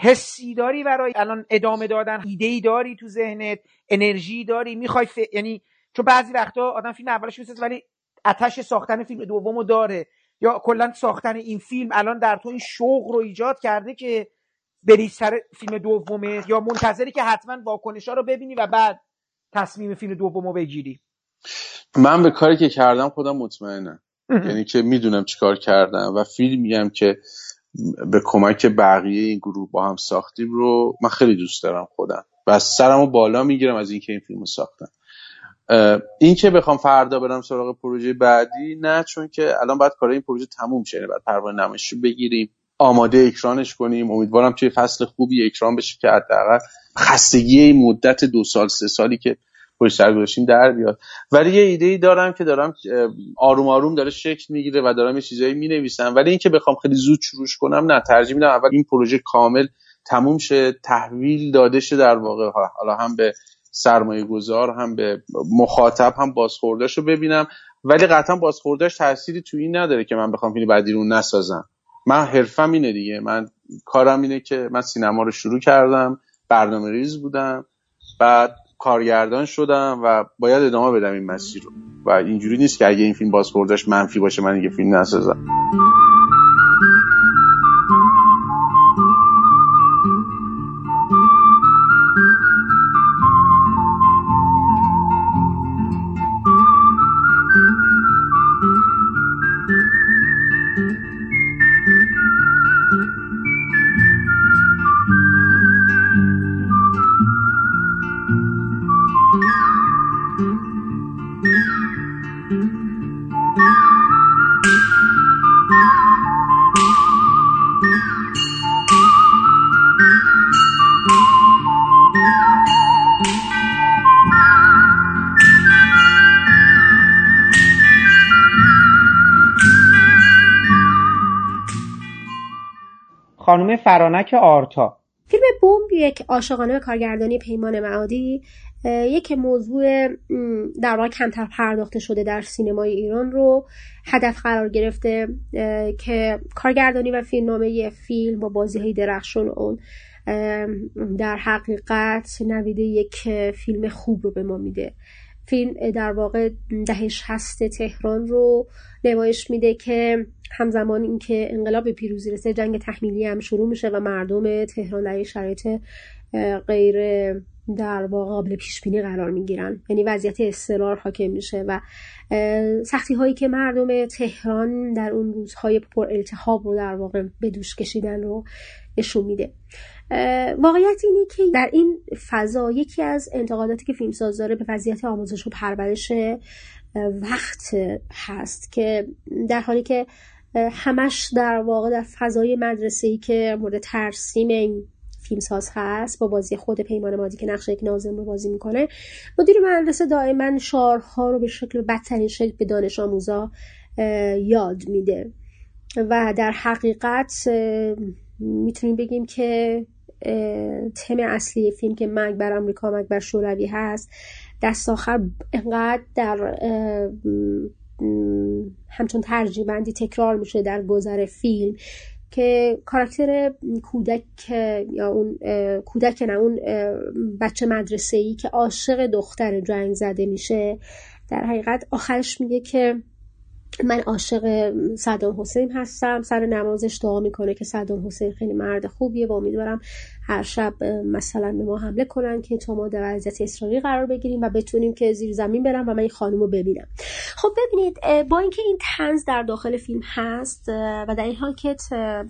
حسی داری برای الان ادامه دادن ایده ای داری تو ذهنت انرژی داری می‌خوای ف... یعنی چون بعضی وقتا آدم فیلم اولش می‌سازه ولی آتش ساختن فیلم دومو داره. یا کلا ساختن این فیلم الان در تو این شوق رو ایجاد کرده که بری سر فیلم دومه یا منتظری که حتما واکنش ها رو ببینی و بعد تصمیم فیلم دومو بگیری. من به کاری که کردم خودم مطمئنم. یعنی که می‌دونم چیکار کردم و فیلم میگم که به کمک بقیه این گروه با هم ساختیم رو من خیلی دوست دارم خودم. و سرمو بالا می‌گیرم از اینکه این فیلم رو ساختم این که بخوام فردا برم سراغ پروژه بعدی نه چون که الان باید کار این پروژه تموم شه بعد پروانه نمایشی بگیریم آماده اکرانش کنیم. امیدوارم توی فصل خوبی اکران بشه که حداقل خستگی این مدت دو سال سه سالی که پشت سر گذاشتیم در بیاد. ولی یه ایده ای دارم که دارم آروم آروم داره شکل می‌گیره و دارم یه چیزایی می‌نویسم. ولی اینکه بخوام خیلی زود شروعش کنم نه ترجیح میدم اول این پروژه کامل تموم شه تحویل داده شه در واقع. حالا هم به سرمایه گذار هم به مخاطب هم بازخورداش رو ببینم. ولی قطعا بازخورداش تأثیری تو این نداره که من بخوام فیلم بعدی رو نسازم. من حرفم اینه دیگه. من کارم اینه که من سینما رو شروع کردم برنامه ریز بودم. بعد کارگردان شدم و باید ادامه بدم این مسیر رو. و اینجوری نیست که اگه این فیلم بازخوردش منفی باشه من دیگه فیلم نسازم. خانم فرانک آرتا. فیلم بمب یک عاشقانه به کارگردانی پیمان معادی یک موضوع در واقع کمتر پرداخته شده در سینمای ایران رو هدف قرار گرفته که کارگردانی و فیلمنامه فیلم با بازی های درخشون اون در حقیقت نویده یک فیلم خوب رو به ما میده. فیلم در واقع دهش هست تهران رو نمایش میده که همزمان اینکه انقلاب پیروزی رسه جنگ تحمیلی هم شروع میشه و مردم تهران در شرایط غیر در واقع قابل پیش بینی قرار می‌گیرن. یعنی وضعیت استقرار حاکم میشه و سختی هایی که مردم تهران در اون روزهای پر التحاب رو در واقع به دوش کشیدن رو نشون میده. واقعیت اینه که در این فضا یکی از انتقاداتی که فیلمساز داره به وضعیت آموزش و پرورش وقت هست که در حالی که همش در واقع در فضای مدرسه ای که مورد ترسیم این فیلمساز هست با بازی خود پیمان مادی که نقش یک نازم رو بازی می‌کنه مدیر مدرسه دائما شعارها رو به شکل بدترین شکل به دانش آموزا یاد میده. و در حقیقت می‌تونیم بگیم که تم اصلی فیلم که مرگ بر امریکا مرگ بر شوروی هست دست آخر انقدر در همچون ترجیبندی تکرار میشه در گذر فیلم که کاراکتر کودک یا اون کودک نه اون بچه مدرسه ای که عاشق دختر جنگ زده میشه در حقیقت آخرش میگه که من عاشق صدام حسین هستم. سر نمازش دعا می‌کنه که صدام حسین خیلی مرد خوبیه و امیدوارم هر شب مثلا به ما حمله کنن که تا ما در وضعیت اصراری قرار بگیریم و بتونیم که زیر زمین برم و من این خانم رو ببینم. خب ببینید با اینکه این تنز در داخل فیلم هست و در این حال که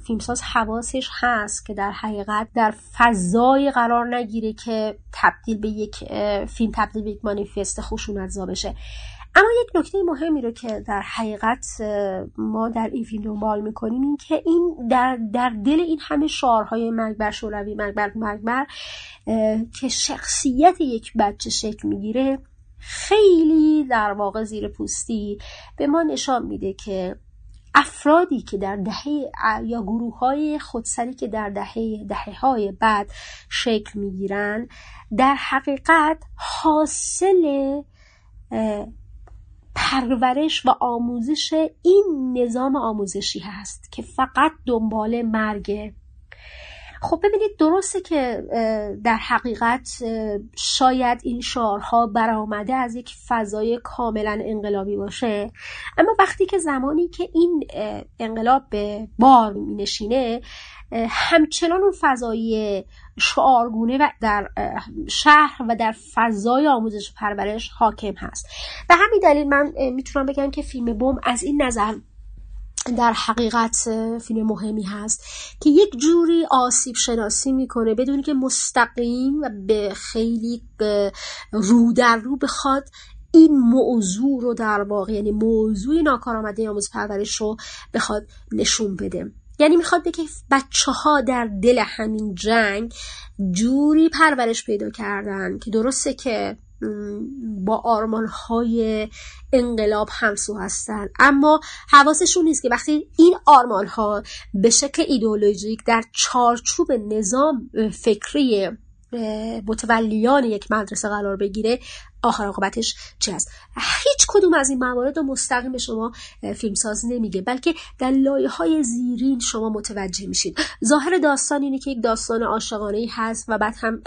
فیلمساز حواسش هست که در حقیقت در فضای قرار نگیره که تبدیل به یک فیلم تبدیل به یک مانیفست خشونتزا بشه. اما یک نکته مهمی رو که در حقیقت ما در این فیلم دنبال می‌کنیم این که این در, در دل این همه شعارهای مرگ شوروی مرگ بر که شخصیت یک بچه شکل می‌گیره خیلی در واقع زیر پوستی به ما نشان میده که افرادی که در دهه یا گروه های خودسری که در دهه دهه های بعد شکل می‌گیرن در حقیقت حاصل پرورش و آموزش این نظام آموزشی هست که فقط دنبال مرگ. خب ببینید درسته که در حقیقت شاید این شعارها برآمده از یک فضای کاملا انقلابی باشه اما وقتی که زمانی که این انقلاب به بار نشینه همچنان اون فضای شعارگونه و در شهر و در فضای آموزش و پرورش حاکم هست. به همین دلیل من می‌تونم بگم که فیلم بوم از این نظر در حقیقت فیلم مهمی هست که یک جوری آسیب شناسی می‌کنه بدون که مستقیم و به خیلی رو در رو بخواد این موضوع رو در واقع یعنی موضوع ناکارآمدی آموزش پرورش رو بخواد نشون بده. یعنی می‌خواد بگه بچه ها در دل همین جنگ جوری پرورش پیدا کردن که درسته که با آرمان های انقلاب همسو هستن. اما حواسشون نیست که وقتی این آرمان ها به شکل ایدئولوژیک در چارچوب نظام فکری متولیان یک مدرسه قرار بگیره آخر عاقبتش چه است هیچ کدوم از این موارد رو مستقیم به شما فیلمساز نمیگه بلکه در لایه های زیرین شما متوجه میشید ظاهر داستان اینه که یک داستان عاشقانه ای هست و بعد هم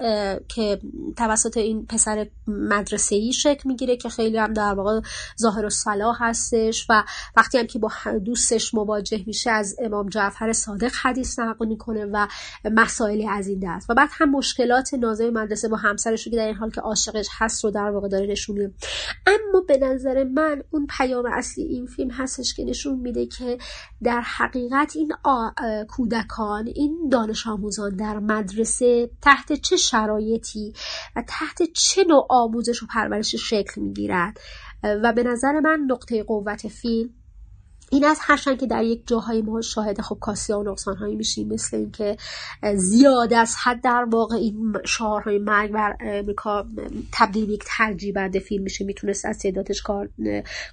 که توسط این پسر مدرسه ای شکل می‌گیره که خیلی هم در واقع ظاهر و صلاح هستش و وقتی هم که با دوستش مواجه میشه از امام جعفر صادق حدیث نقل می‌کنه و مسائلی از این دست. و بعد هم مشکلات نازم مدرسه با همسرش که در این حال که عاشقش هست رو در واقع داره نشون میده. اما به نظر من اون پیام اصلی این فیلم هستش که نشون میده که در حقیقت این کودکان این دانش آموزان در مدرسه تحت چه شرایطی و تحت چه نوع آموزش و پرورش شکل می‌گیرد؟ و به نظر من نقطه قوت فیلم این از هرچند که در یک جاهایی ما شاهد خب کاسیا و نقصان هایی میشیم مثل اینکه زیاد از حد در واقع این شعارهای مرگ بر امریکا تبدیل یک ترجیح بنده فیلم میشه می‌تونست از تعدادش کار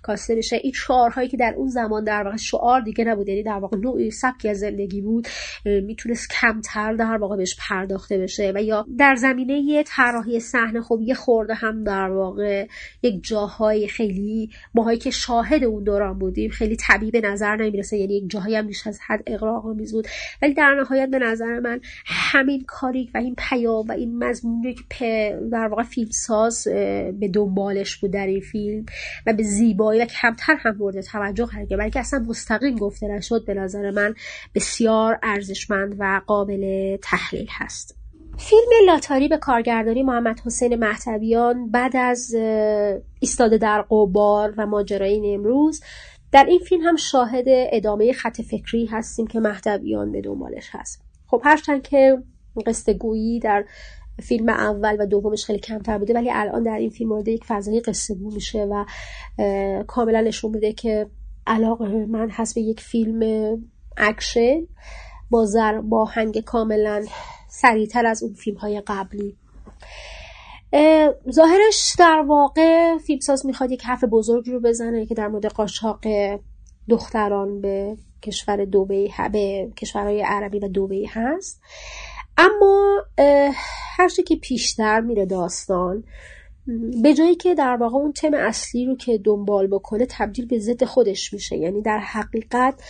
کاسته بشه. این شعارهایی که در اون زمان در واقع شعار دیگه نبود یعنی در واقع نوعی سبکی از زندگی بود می‌تونست کمتر در واقع بهش پرداخته بشه و یا در زمینه طراحی صحنه خب یه خورده هم در واقع یک جاهای خیلی ماهایی که شاهد اون دوران بودیم خیلی طبیعی به نظر نمی‌رسه یعنی یک جاهایی هم بیش از حد اقراق آمیز بود. ولی در نهایت به نظر من همین کاری و این پیام و این مضمونی که در واقع فیلمساز به دنبالش بود در این فیلم و به زیبایی و کمتر هم مورد توجه قرار گرفت. بلکه اصلا مستقیم گفته نشد به نظر من بسیار ارزشمند و قابل تحلیل هست. فیلم لاتاری به کارگردانی محمد حسین محتویان بعد از ایستاده در قبار و ماجرای امروز در این فیلم هم شاهد ادامه خط فکری هستیم که مهدویان به دنبالش هست. خب هرچند که قصه گویی در فیلم اول و دومش خیلی کمتر بوده ولی الان در این فیلم وارد یک فضای قصه گو میشه و کاملا نشون میده که علاقه من هست به یک فیلم اکشن. با ضرباهنگ کاملا سریعتر از اون فیلم های قبلی. ظاهرش در واقع فیلمساز می‌خواد یک حرف بزرگ رو بزنه که در مورد قاچاق دختران به کشور دوبی به کشورهای عربی و دوبی هست. اما هر که پیشتر میره داستان به جایی که در واقع اون تم اصلی رو که دنبال بکنه تبدیل به ضد خودش میشه. یعنی در حقیقت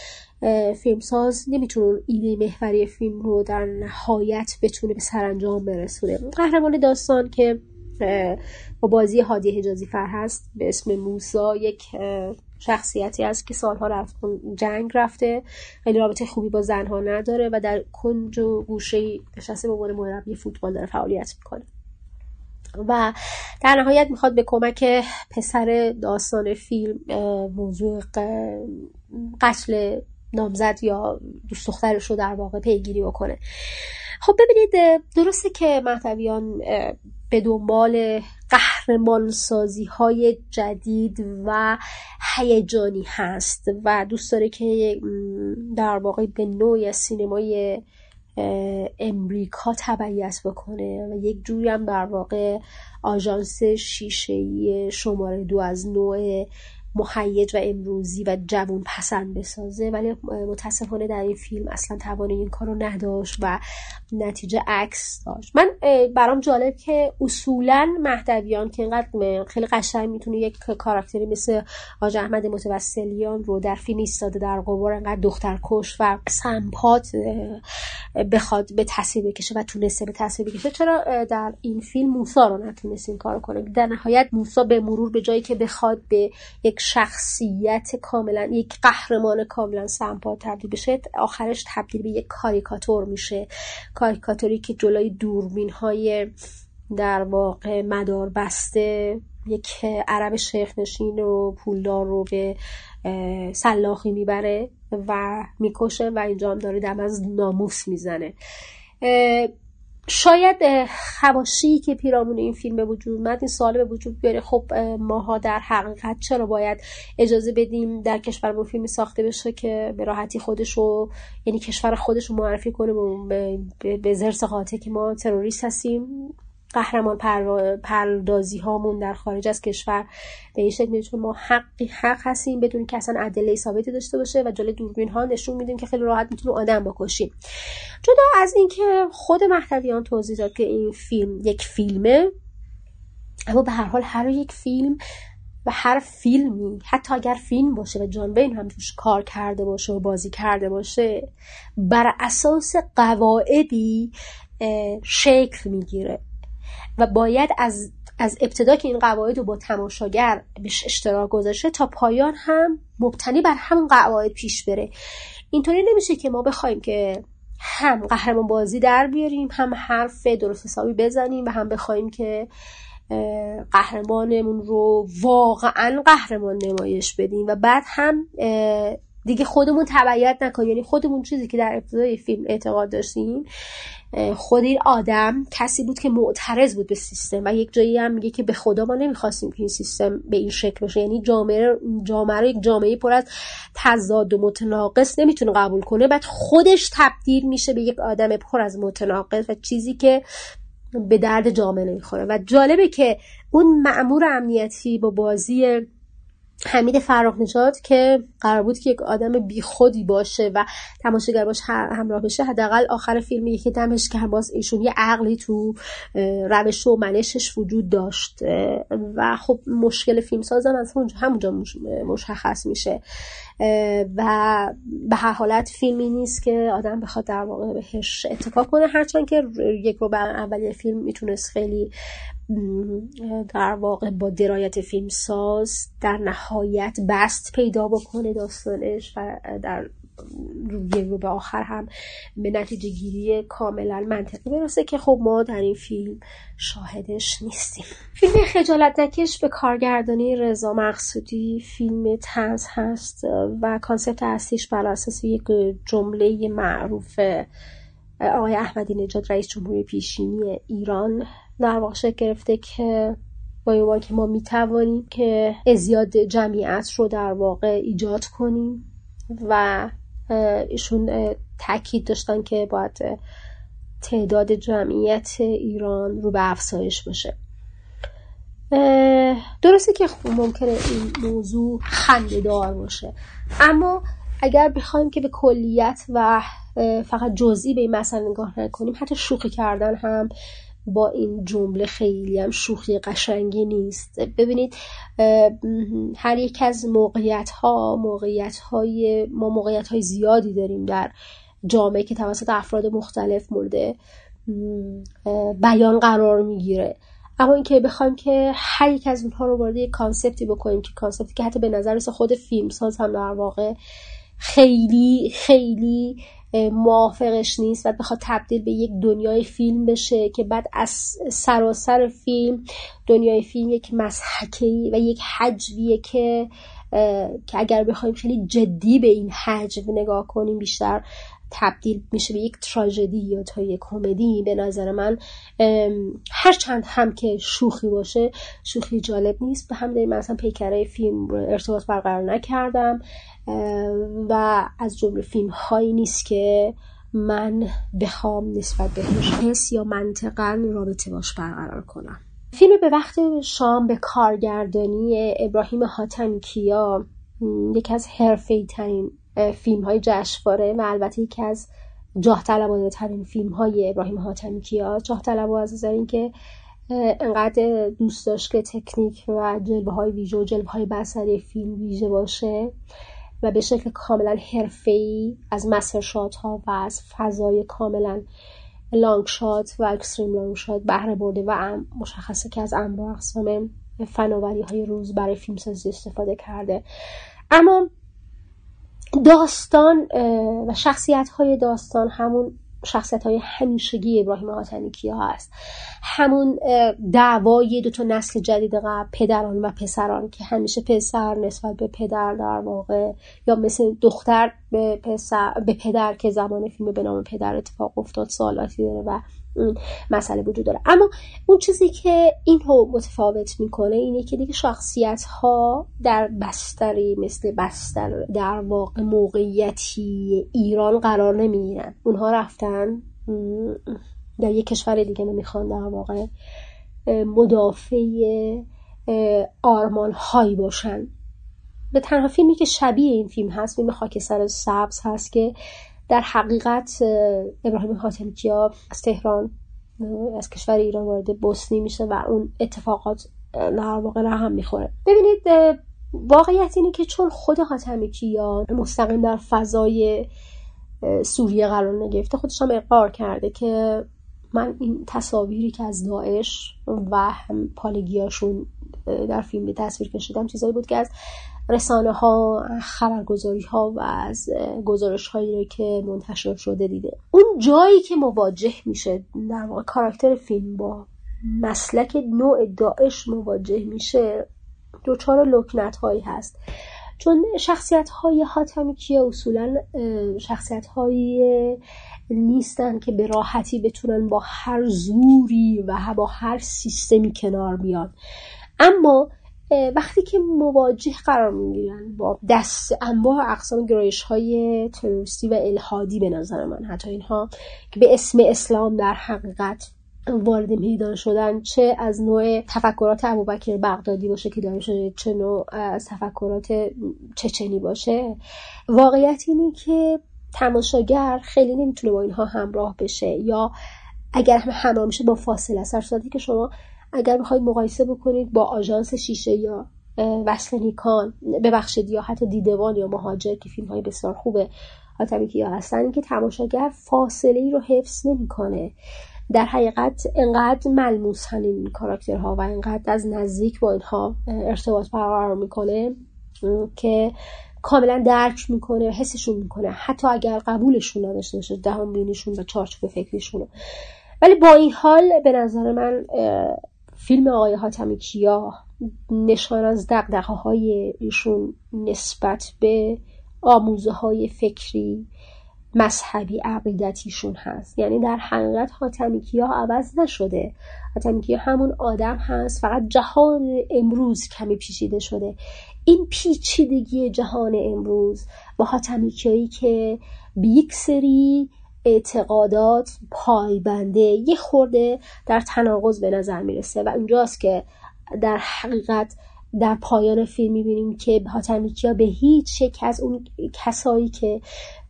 فیلمساز نمی‌تونه ایده محوری فیلم رو در نهایت بتونه به سرانجام برسونه. قهرمان داستان که با بازی هادی حجازی فر هست به اسم موسا یک شخصیتی است که سالها رفت جنگ رفته. خیلی رابطه خوبی با زنها نداره و در کنج و گوشه نشسته به عنوان مربی فوتبال داره فعالیت می‌کنه. و در نهایت می‌خواد به کمک پسر داستان فیلم موضوع قتل نامزد یا دوست دخترش رو در واقع پیگیری بکنه. خب ببینید درسته که محتویان به دنبال قهرمان سازی های جدید و هیجانی هست و دوست داره که در واقع به نوعی سینمای امریکا تبعیت بکنه و یک جوری هم در واقع آژانس شیشه شماره دو از نوع محیج و امروزی و جوون پسند بسازه. ولی متاسفانه در این فیلم اصلا توان این کار رو نداشت و نتیجه عکس داشت. من برام جالب که اصولا مهدویان که اینقدر خیلی قشنگ می‌تونه یک کاراکتری مثل آج احمد متوسلیان رو در فیلم ایستاده در قبار انقدر دختر کش و سمپات بخواد به تصویر بکشه و تونسته به تصویر بکشه. چرا در این فیلم موسا رو نتونست این کار کنه در نهایت موسا به مرور به جایی که بخواد به یک شخصیت کاملا یک قهرمان کاملا سمپا تبدیل بشه آخرش تبدیل به یک کاریکاتور میشه. کاریکاتوری که جلوی دوربین های در واقع مدار بسته یک عرب شیخ نشین و پولدار رو به سلاخی می‌بره و می‌کشه و اینجا هم داره دم از ناموس می‌زنه. شاید خواشی که پیرامون این فیلم به وجود اومد این سوال به وجود بیاره خب ماها در حقیقت چرا باید اجازه بدیم در کشورمون فیلم ساخته بشه که به راحتی خودش رو یعنی کشور خودش رو معرفی کنه به زرس قاطع که ما تروریست هستیم؟ قهرمان پردازی هامون در خارج از کشور به این شکل چون ما حقی حق هستیم بدون که اصلا ادله ثابتی داشته باشه و جلوی دوربین ها نشون میدیم که خیلی راحت می‌تونیم آدم بکشیم. جدا از اینکه خود محتویان توضیح داد که این فیلم یک فیلمه اما به هر حال هر یک فیلم و هر فیلمی حتی اگر فیلم باشه و جان بین هم توش کار کرده باشه و بازی کرده باشه بر اساس قواعدی شکل می‌گیره. و باید از از ابتدا که این قواعد رو با تماشاگر بهش اشتراک گذاشته تا پایان هم مبتنی بر همون قواعد پیش بره. اینطوری نمیشه که ما بخوایم که هم قهرمان بازی در بیاریم هم حرف درست حسابی بزنیم و هم بخوایم که قهرمانمون رو واقعا قهرمان نمایش بدیم و بعد هم دیگه خودمون تبعیت نکنیم. یعنی خودمون چیزی که در ابتدای فیلم اعتقاد داشتیم خود این آدم کسی بود که معترض بود به سیستم و یک جایی هم میگه که به خدا ما نمی‌خواستیم که این سیستم به این شکل باشه یعنی جامعه جامعه یک جامعه پر از تضاد و متناقض نمی‌تونه قبول کنه. بعد خودش تبدیل میشه به یک آدم پر از متناقض و چیزی که به درد جامعه نمی‌خوره. و جالبه که اون معمور امنیتی با بازی حمید فراخ نجات که قرار بود که یک آدم بیخودی باشه و تماشاگر باش همراه بشه حداقل آخر فیلم یکی دمش که باز ایشون یه عقلی تو روش و منشش وجود داشت و خب مشکل فیلم سازم از همونجا مشخص میشه. و به هر حالت فیلمی نیست که آدم بخواد در واقع بهش اتفاق کنه. هرچند که یک رو به اولی فیلم می‌تونست خیلی در واقع با درایت فیلم ساز در نهایت بست پیدا بکنه داستانش و در روی رو به آخر هم به نتیجه گیری کاملا منطقی. برسه که خب ما در این فیلم شاهدش نیستیم. فیلم خجالت نکش به کارگردانی رضا مقصودی. فیلم تنز هست و کانسپت اصلیش بر اساس یک جمله معروف آقای احمدی نژاد رئیس جمهوری پیشینی ایران در واقع گرفته که با که ما می‌توانیم که ازیاد جمعیت رو در واقع ایجاد کنیم و ایشون تاکید داشتن که باید تعداد جمعیت ایران رو به افزایش باشه. درسته که ممکنه این موضوع خنده دار باشه. اما اگر بخوایم که به کلیت و فقط جزئی به این مسئله نگاه نکنیم حتی شوخی کردن هم با این جمله خیلی هم شوخی قشنگی نیست. ببینید هر یک از موقعیت ها موقعیت های ما موقعیت های زیادی داریم در جامعه که توسط افراد مختلف مورد بیان قرار می‌گیره. اما اینکه بخوایم که هر یک از اونها رو وارد یک concept ی بکنیم که concept ی که حتی به نظر خود فیلمساز هم در واقع خیلی خیلی موافقش نیست و بخواد تبدیل به یک دنیای فیلم بشه که بعد از سراسر فیلم دنیای فیلم یک مسحکه و یک حجویه که که اگر بخوایم خیلی جدی به این حجم نگاه کنیم بیشتر تبدیل میشه به یک تراژدی یا تا یک کمدی به نظر من هر چند هم که شوخی باشه شوخی جالب نیست. به هم من اصلا پیکره فیلم ارتباط برقرار نکردم و از جمله فیلم هایی نیست که من بخوام نسبت بهش حس یا منطقا رابطه باش برقرار کنم. فیلم به وقت شام به کارگردانی ابراهیم حاتمی کیا یکی از حرفه ترین فیلم های جشنواره و البته یکی از جاه طلبانه ترین فیلم های ابراهیم حاتمی کیا جاه طلب از اینکه انقدر دوست داشت که تکنیک و جلوه های ویژه و جلوه های بسری فیلم ویژه باشه و به شکل کاملا ای از مسر ها و از فضای کاملا لانگ شات و اکستریم لانگ شات بهره برده و مشخصه که از انواع اقسام فناوری های روز برای فیلمسازی استفاده کرده. اما داستان و شخصیت های داستان همون شخصیت های همیشگی ابراهیم حاتمی کیا هست. همون دعوای دو تا نسل جدید قبل پدران و پسران که همیشه پسر نسبت به پدر در واقع یا مثل دختر به, پسر، به پدر که زمان فیلم به نام پدر اتفاق افتاد سالاتی داره و مسئله وجود داره. اما اون چیزی که این رو متفاوت می‌کنه اینه که دیگه شخصیت ها در بستری مثل بستر در واقع موقعیتی ایران قرار نمی‌گیرن. اونها رفتن در یک کشور دیگه نمی‌خوان در واقع مدافع آرمان هایی باشن. به تنها فیلمی که شبیه این فیلم هست فیلم خاکستر سبز هست که در حقیقت ابراهیم حاتمی کیا از تهران از کشور ایران وارد بوسنی میشه و اون اتفاقات در واقع هم می‌خوره. ببینید واقعیت اینه که چون خود حاتمی کیا مستقیم در فضای سوریه قرار نگرفته خودش هم اقرار کرده که من این تصاویری که از داعش و هم پالگیاشون در فیلم به تصویر کشیدم چیزایی بود که از رسانه ها خبرگزاری ها و از گزارش هایی که منتشر شده دیده. اون جایی که مواجه میشه در واقع کاراکتر فیلم با مسلک نوع داعش مواجه میشه دوچار لکنت هایی هست. چون شخصیت های حاتمی کیا اصولا شخصیت های نیستن که به راحتی بتونن با هر زوری و با هر سیستمی کنار بیان. اما وقتی که مواجه قرار می‌گیرن با دست انواع اقسام گرایش های تروریستی و الهادی به نظر من حتی اینها که به اسم اسلام در حقیقت وارد میدان شدن چه از نوع تفکرات ابوبکر بغدادی باشه که داره شده چه نوع از تفکرات چچنی باشه واقعیت اینه که تماشاگر خیلی نمی‌تونه با اینها همراه بشه یا اگر هم همراه میشه با فاصله سر که شما اگر بخواید مقایسه بکنید با آژانس شیشه یا وصل نیکان ببخشید یا حتی دیدوان یا مهاجر که فیلم های بسیار خوبه حاتمی کیا هستن اینکه تماشاگر فاصله ای رو حفظ نمی‌کنه. در حقیقت انقدر ملموس این کاراکترها و انقدر از نزدیک با اینها ارتباط برقرار می‌کنه که کاملا درک می‌کنه حسشون می‌کنه. حتی اگر قبولشون نداشته باشه دهم بینیشون و چارچوب فکریشون ولی با این حال به نظر من فیلم آقای حاتمی کیا نشان از دقدقه های ایشون نسبت به آموزه های فکری مذهبی عقیدتیشون هست. یعنی در حقیقت حاتمی کیا عوض نشده. حاتمی کیا همون آدم هست فقط جهان امروز کمی پیچیده شده. این پیچیدگی جهان امروز با حاتمی کیایی که به یک سری اعتقادات پایبنده یه خورده در تناقض به نظر می‌رسه و اونجاست که در حقیقت در پایان فیلم می‌بینیم که حاتمی کیا به هیچ یک از اون کسایی که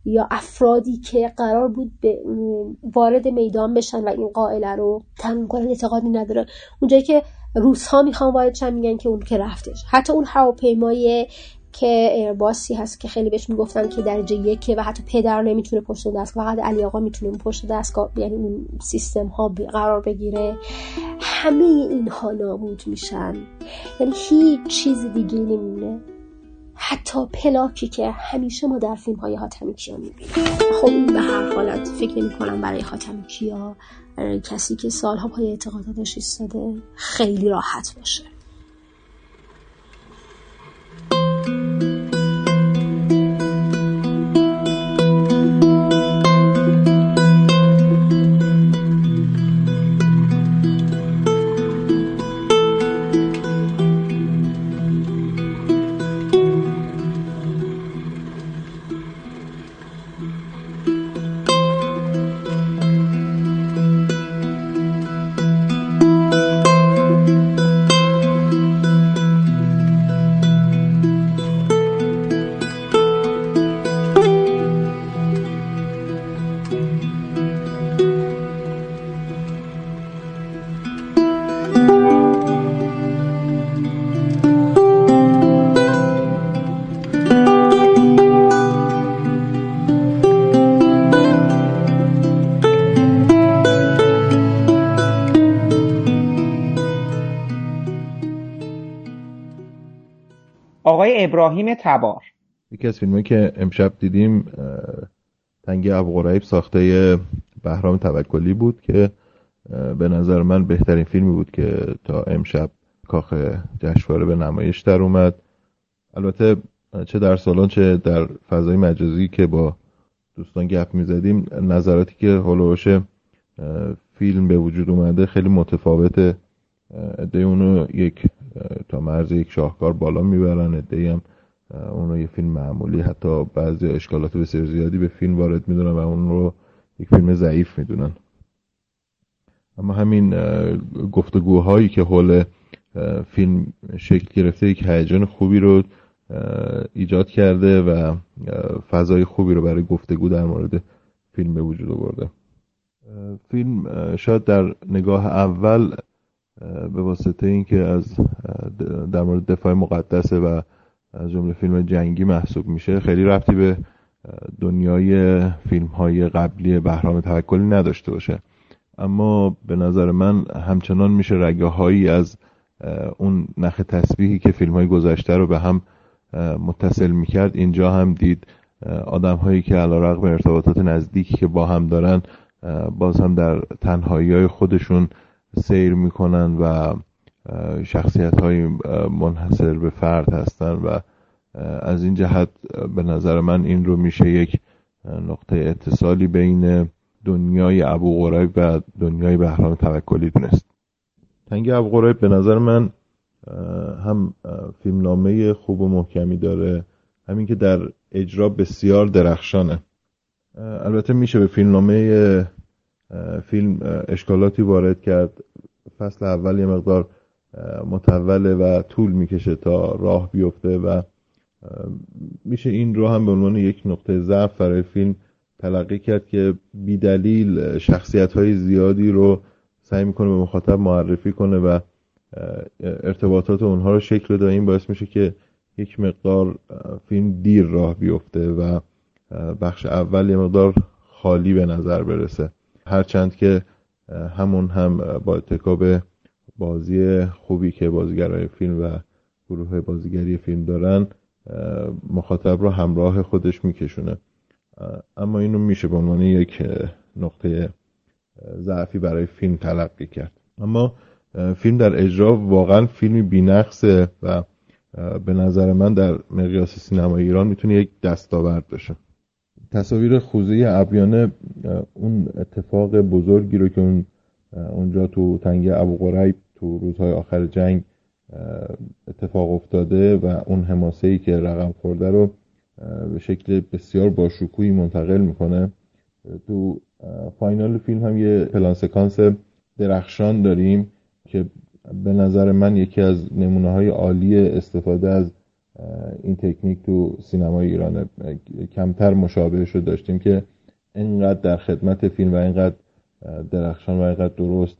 یا افرادی که قرار بود به وارد میدان بشن و این قائله رو تموم کنن اعتقادی نداره. اونجایی که روس ها می‌خوان وارد میگن که اون که رفتش. حتی اون هواپیمای که ایرباسی هست که خیلی بهش می‌گفتن که درجه یکه و حتی پدر نمی‌تونه پشت دست فقط علی آقا می‌تونه پشت دست یعنی اون سیستم ها قرار بگیره. همه اینها نابود میشن. یعنی هیچ چیز دیگه نمیمونه. حتی پلاکی که همیشه ما در فیلم های حاتمی کیا می‌بینیم. خب این به هر حالت فکر نمی کنم برای حاتمی کیا کسی که سالها پای اعتقاداتش ایستاده خیلی راحت باشه. ابراهیم تبار. یکی از فیلمایی که امشب دیدیم تنگی ابوغریب ساخته بهرام توکلی بود که به نظر من بهترین فیلمی بود که تا امشب کاخ جشنواره به نمایش در اومد. البته چه در سالن چه در فضای مجازی که با دوستان گپ می‌زدیم نظراتی که هلوش فیلم به وجود اومده خیلی متفاوته. عده اونو یک تا مرز یک شاهکار بالا می‌برن عده هم اونو یه فیلم معمولی حتی بعضی اشکالات بسیار زیادی به فیلم وارد می‌دونن و اون رو یک فیلم ضعیف می‌دونن. اما همین گفتگوهایی که حول فیلم شکل گرفته یک هیجان خوبی رو ایجاد کرده و فضای خوبی رو برای گفتگو در مورد فیلم به وجود آورده. فیلم شاید در نگاه اول به واسطه اینکه از در مورد دفاع مقدسه و از جمله فیلم جنگی محسوب میشه خیلی رفتی به دنیای فیلم های قبلی بهرام توکلی نداشته باشه. اما به نظر من همچنان میشه رگه هایی از اون نخ تسبیحی که فیلم های گذشته رو به هم متصل می‌کرد اینجا هم دید آدم هایی که علا رقم ارتباطات نزدیکی که با هم دارن باز هم در تنهایی های خودشون سیر می‌کنن و شخصیت های منحصر به فرد هستن و از این جهت به نظر من این رو میشه یک نقطه اتصالی بین دنیای ابو غریب و دنیای بهرام توکلی دونست. تنگ ابو غریب به نظر من هم فیلمنامه خوب و محکمی داره همین که در اجرا بسیار درخشانه. البته میشه به فیلمنامه فیلم اشکالاتی وارد کرد. فصل اول یه مقدار متوله و طول می‌کشه تا راه بیفته و میشه این رو هم به عنوان یک نقطه ضعف برای فیلم تلقی کرد که بیدلیل شخصیت های زیادی رو سعی می‌کنه به مخاطب معرفی کنه و ارتباطات اونها رو شکل بده این باعث میشه که یک مقدار فیلم دیر راه بیفته و بخش اول یه مقدار خالی به نظر برسه. هرچند که همون هم با اتکاب بازی خوبی که بازیگرای فیلم و گروه بازیگری فیلم دارن مخاطب رو همراه خودش میکشونه. اما اینو میشه به عنوان یک نقطه ضعفی برای فیلم تلقی کرد. اما فیلم در اجرا واقعا فیلمی بینقصه و به نظر من در مقیاس سینما ایران می‌تونه یک دستاورد باشه. تصاویر خوزه ابیانه اون اتفاق بزرگی رو که اون اونجا تو تنگه ابو غریب تو روزهای آخر جنگ اتفاق افتاده و اون حماسه ای که رقم خورده رو به شکل بسیار باشکوهی منتقل می‌کنه. تو فاینال فیلم هم یه پلان سکانس درخشان داریم که به نظر من یکی از نمونه های عالی استفاده از این تکنیک تو سینمای ایران کمتر مشابهش رو داشتیم که اینقدر در خدمت فیلم و اینقدر درخشان و اینقدر درست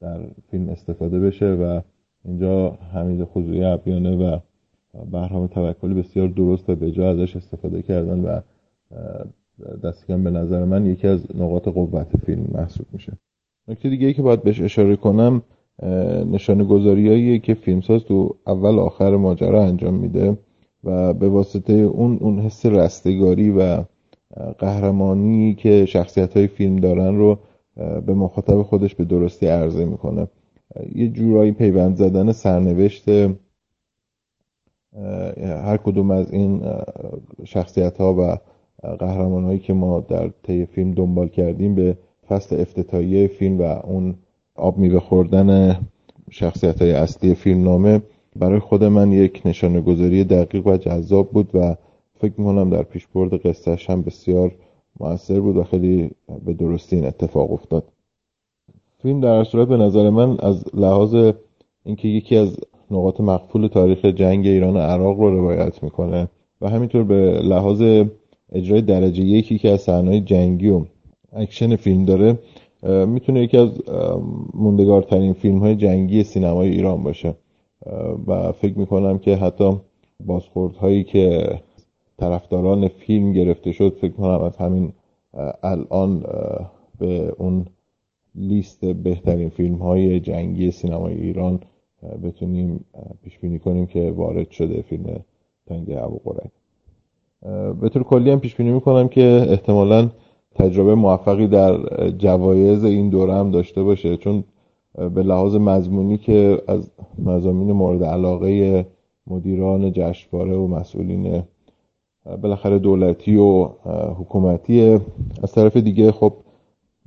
در فیلم استفاده بشه و اینجا حمید خضوعی عبیانه و بهرام توکلی بسیار درست و به جا ازش استفاده کردن و دستکم به نظر من یکی از نقاط قوت فیلم محسوب میشه. نکته دیگه ای که باید بهش اشاره کنم نشانه گذاریایی که فیلمساز تو اول آخر ماجرا انجام میده و به واسطه اون اون حس رستگاری و قهرمانی که شخصیت های فیلم دارن رو به مخاطب خودش به درستی عرضه می‌کنه. یه جورایی پیوند زدن سرنوشت هر کدوم از این شخصیت ها و قهرمان هایی که ما در طی فیلم دنبال کردیم به فصل افتتاحیه فیلم و اون آب میوه خوردن شخصیت های اصلی فیلم نامه برای خود من یک نشانه گذاری دقیق و جذاب بود و فکر می‌کنم در پیشبرد قصهش هم بسیار موثر بود و خیلی به درستی این اتفاق افتاد. فیلم در هر صورت به نظر من از لحاظ اینکه یکی از نقاط مغفول تاریخ جنگ ایران و عراق رو روایت می‌کنه و همینطور به لحاظ اجرای درجه یکی که از صحنه‌های جنگی و اکشن فیلم داره می‌تونه یکی از موندگارترین فیلم های جنگی سینمای ایران باشه. و فکر می‌کنم که حتی بازخوردهایی که طرفداران فیلم گرفته شد فکر کنم از همین الان به اون لیست بهترین فیلم های جنگی سینمای ایران بتونیم پیش بینی کنیم که وارد شده فیلم تنگ ابو قرک به طور کلی هم پیش بینی می‌کنم که احتمالا تجربه موفقی در جوایز این دوره هم داشته باشه. چون به لحاظ مضمونی که از مزامین مورد علاقه مدیران جشنواره و مسئولین بالاخره دولتی و حکومتی از طرف دیگه خب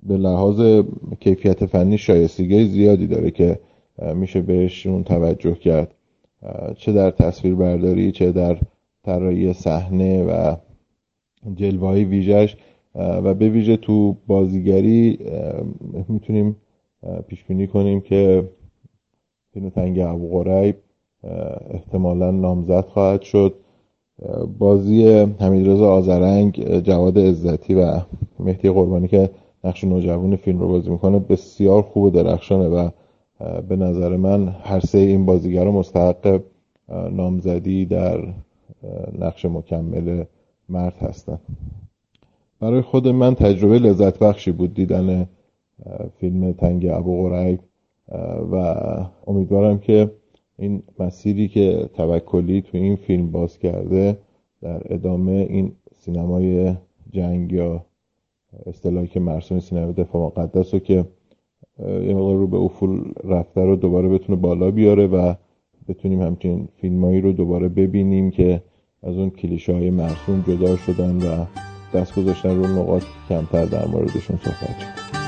به لحاظ کیفیت فنی شایستگی زیادی داره که میشه بهشون توجه کرد. چه در تصویر برداری چه در طراحی صحنه و جلوه ویژش و به ویژه تو بازیگری می‌تونیم پیش بینی کنیم که فیلم تنگ ابو غریب احتمالا نامزد خواهد شد. بازی حمیدرضا آذرنگ جواد عزتی و مهدی قربانی که نقش نوجوان فیلم رو بازی می‌کنه بسیار خوب و درخشانه و به نظر من هر سه این بازیگر مستحق نامزدی در نقش مکمل مرد هستن. برای خود من تجربه لذت بخشی بود دیدن فیلم تنگ ابو غریب و امیدوارم که این مسیری که توکلی تو این فیلم باز کرده در ادامه این سینمای جنگ یا اصطلاحی که مرسوم سینما دفاع مقدس رو که یه مقدار رو به افول رفته رو دوباره بتونه بالا بیاره و بتونیم همچین فیلمایی رو دوباره ببینیم که از اون کلیشه های مرسوم جدا شدن و دست گذاشتن رو نقاط کمتر در موردشون صحبت شد.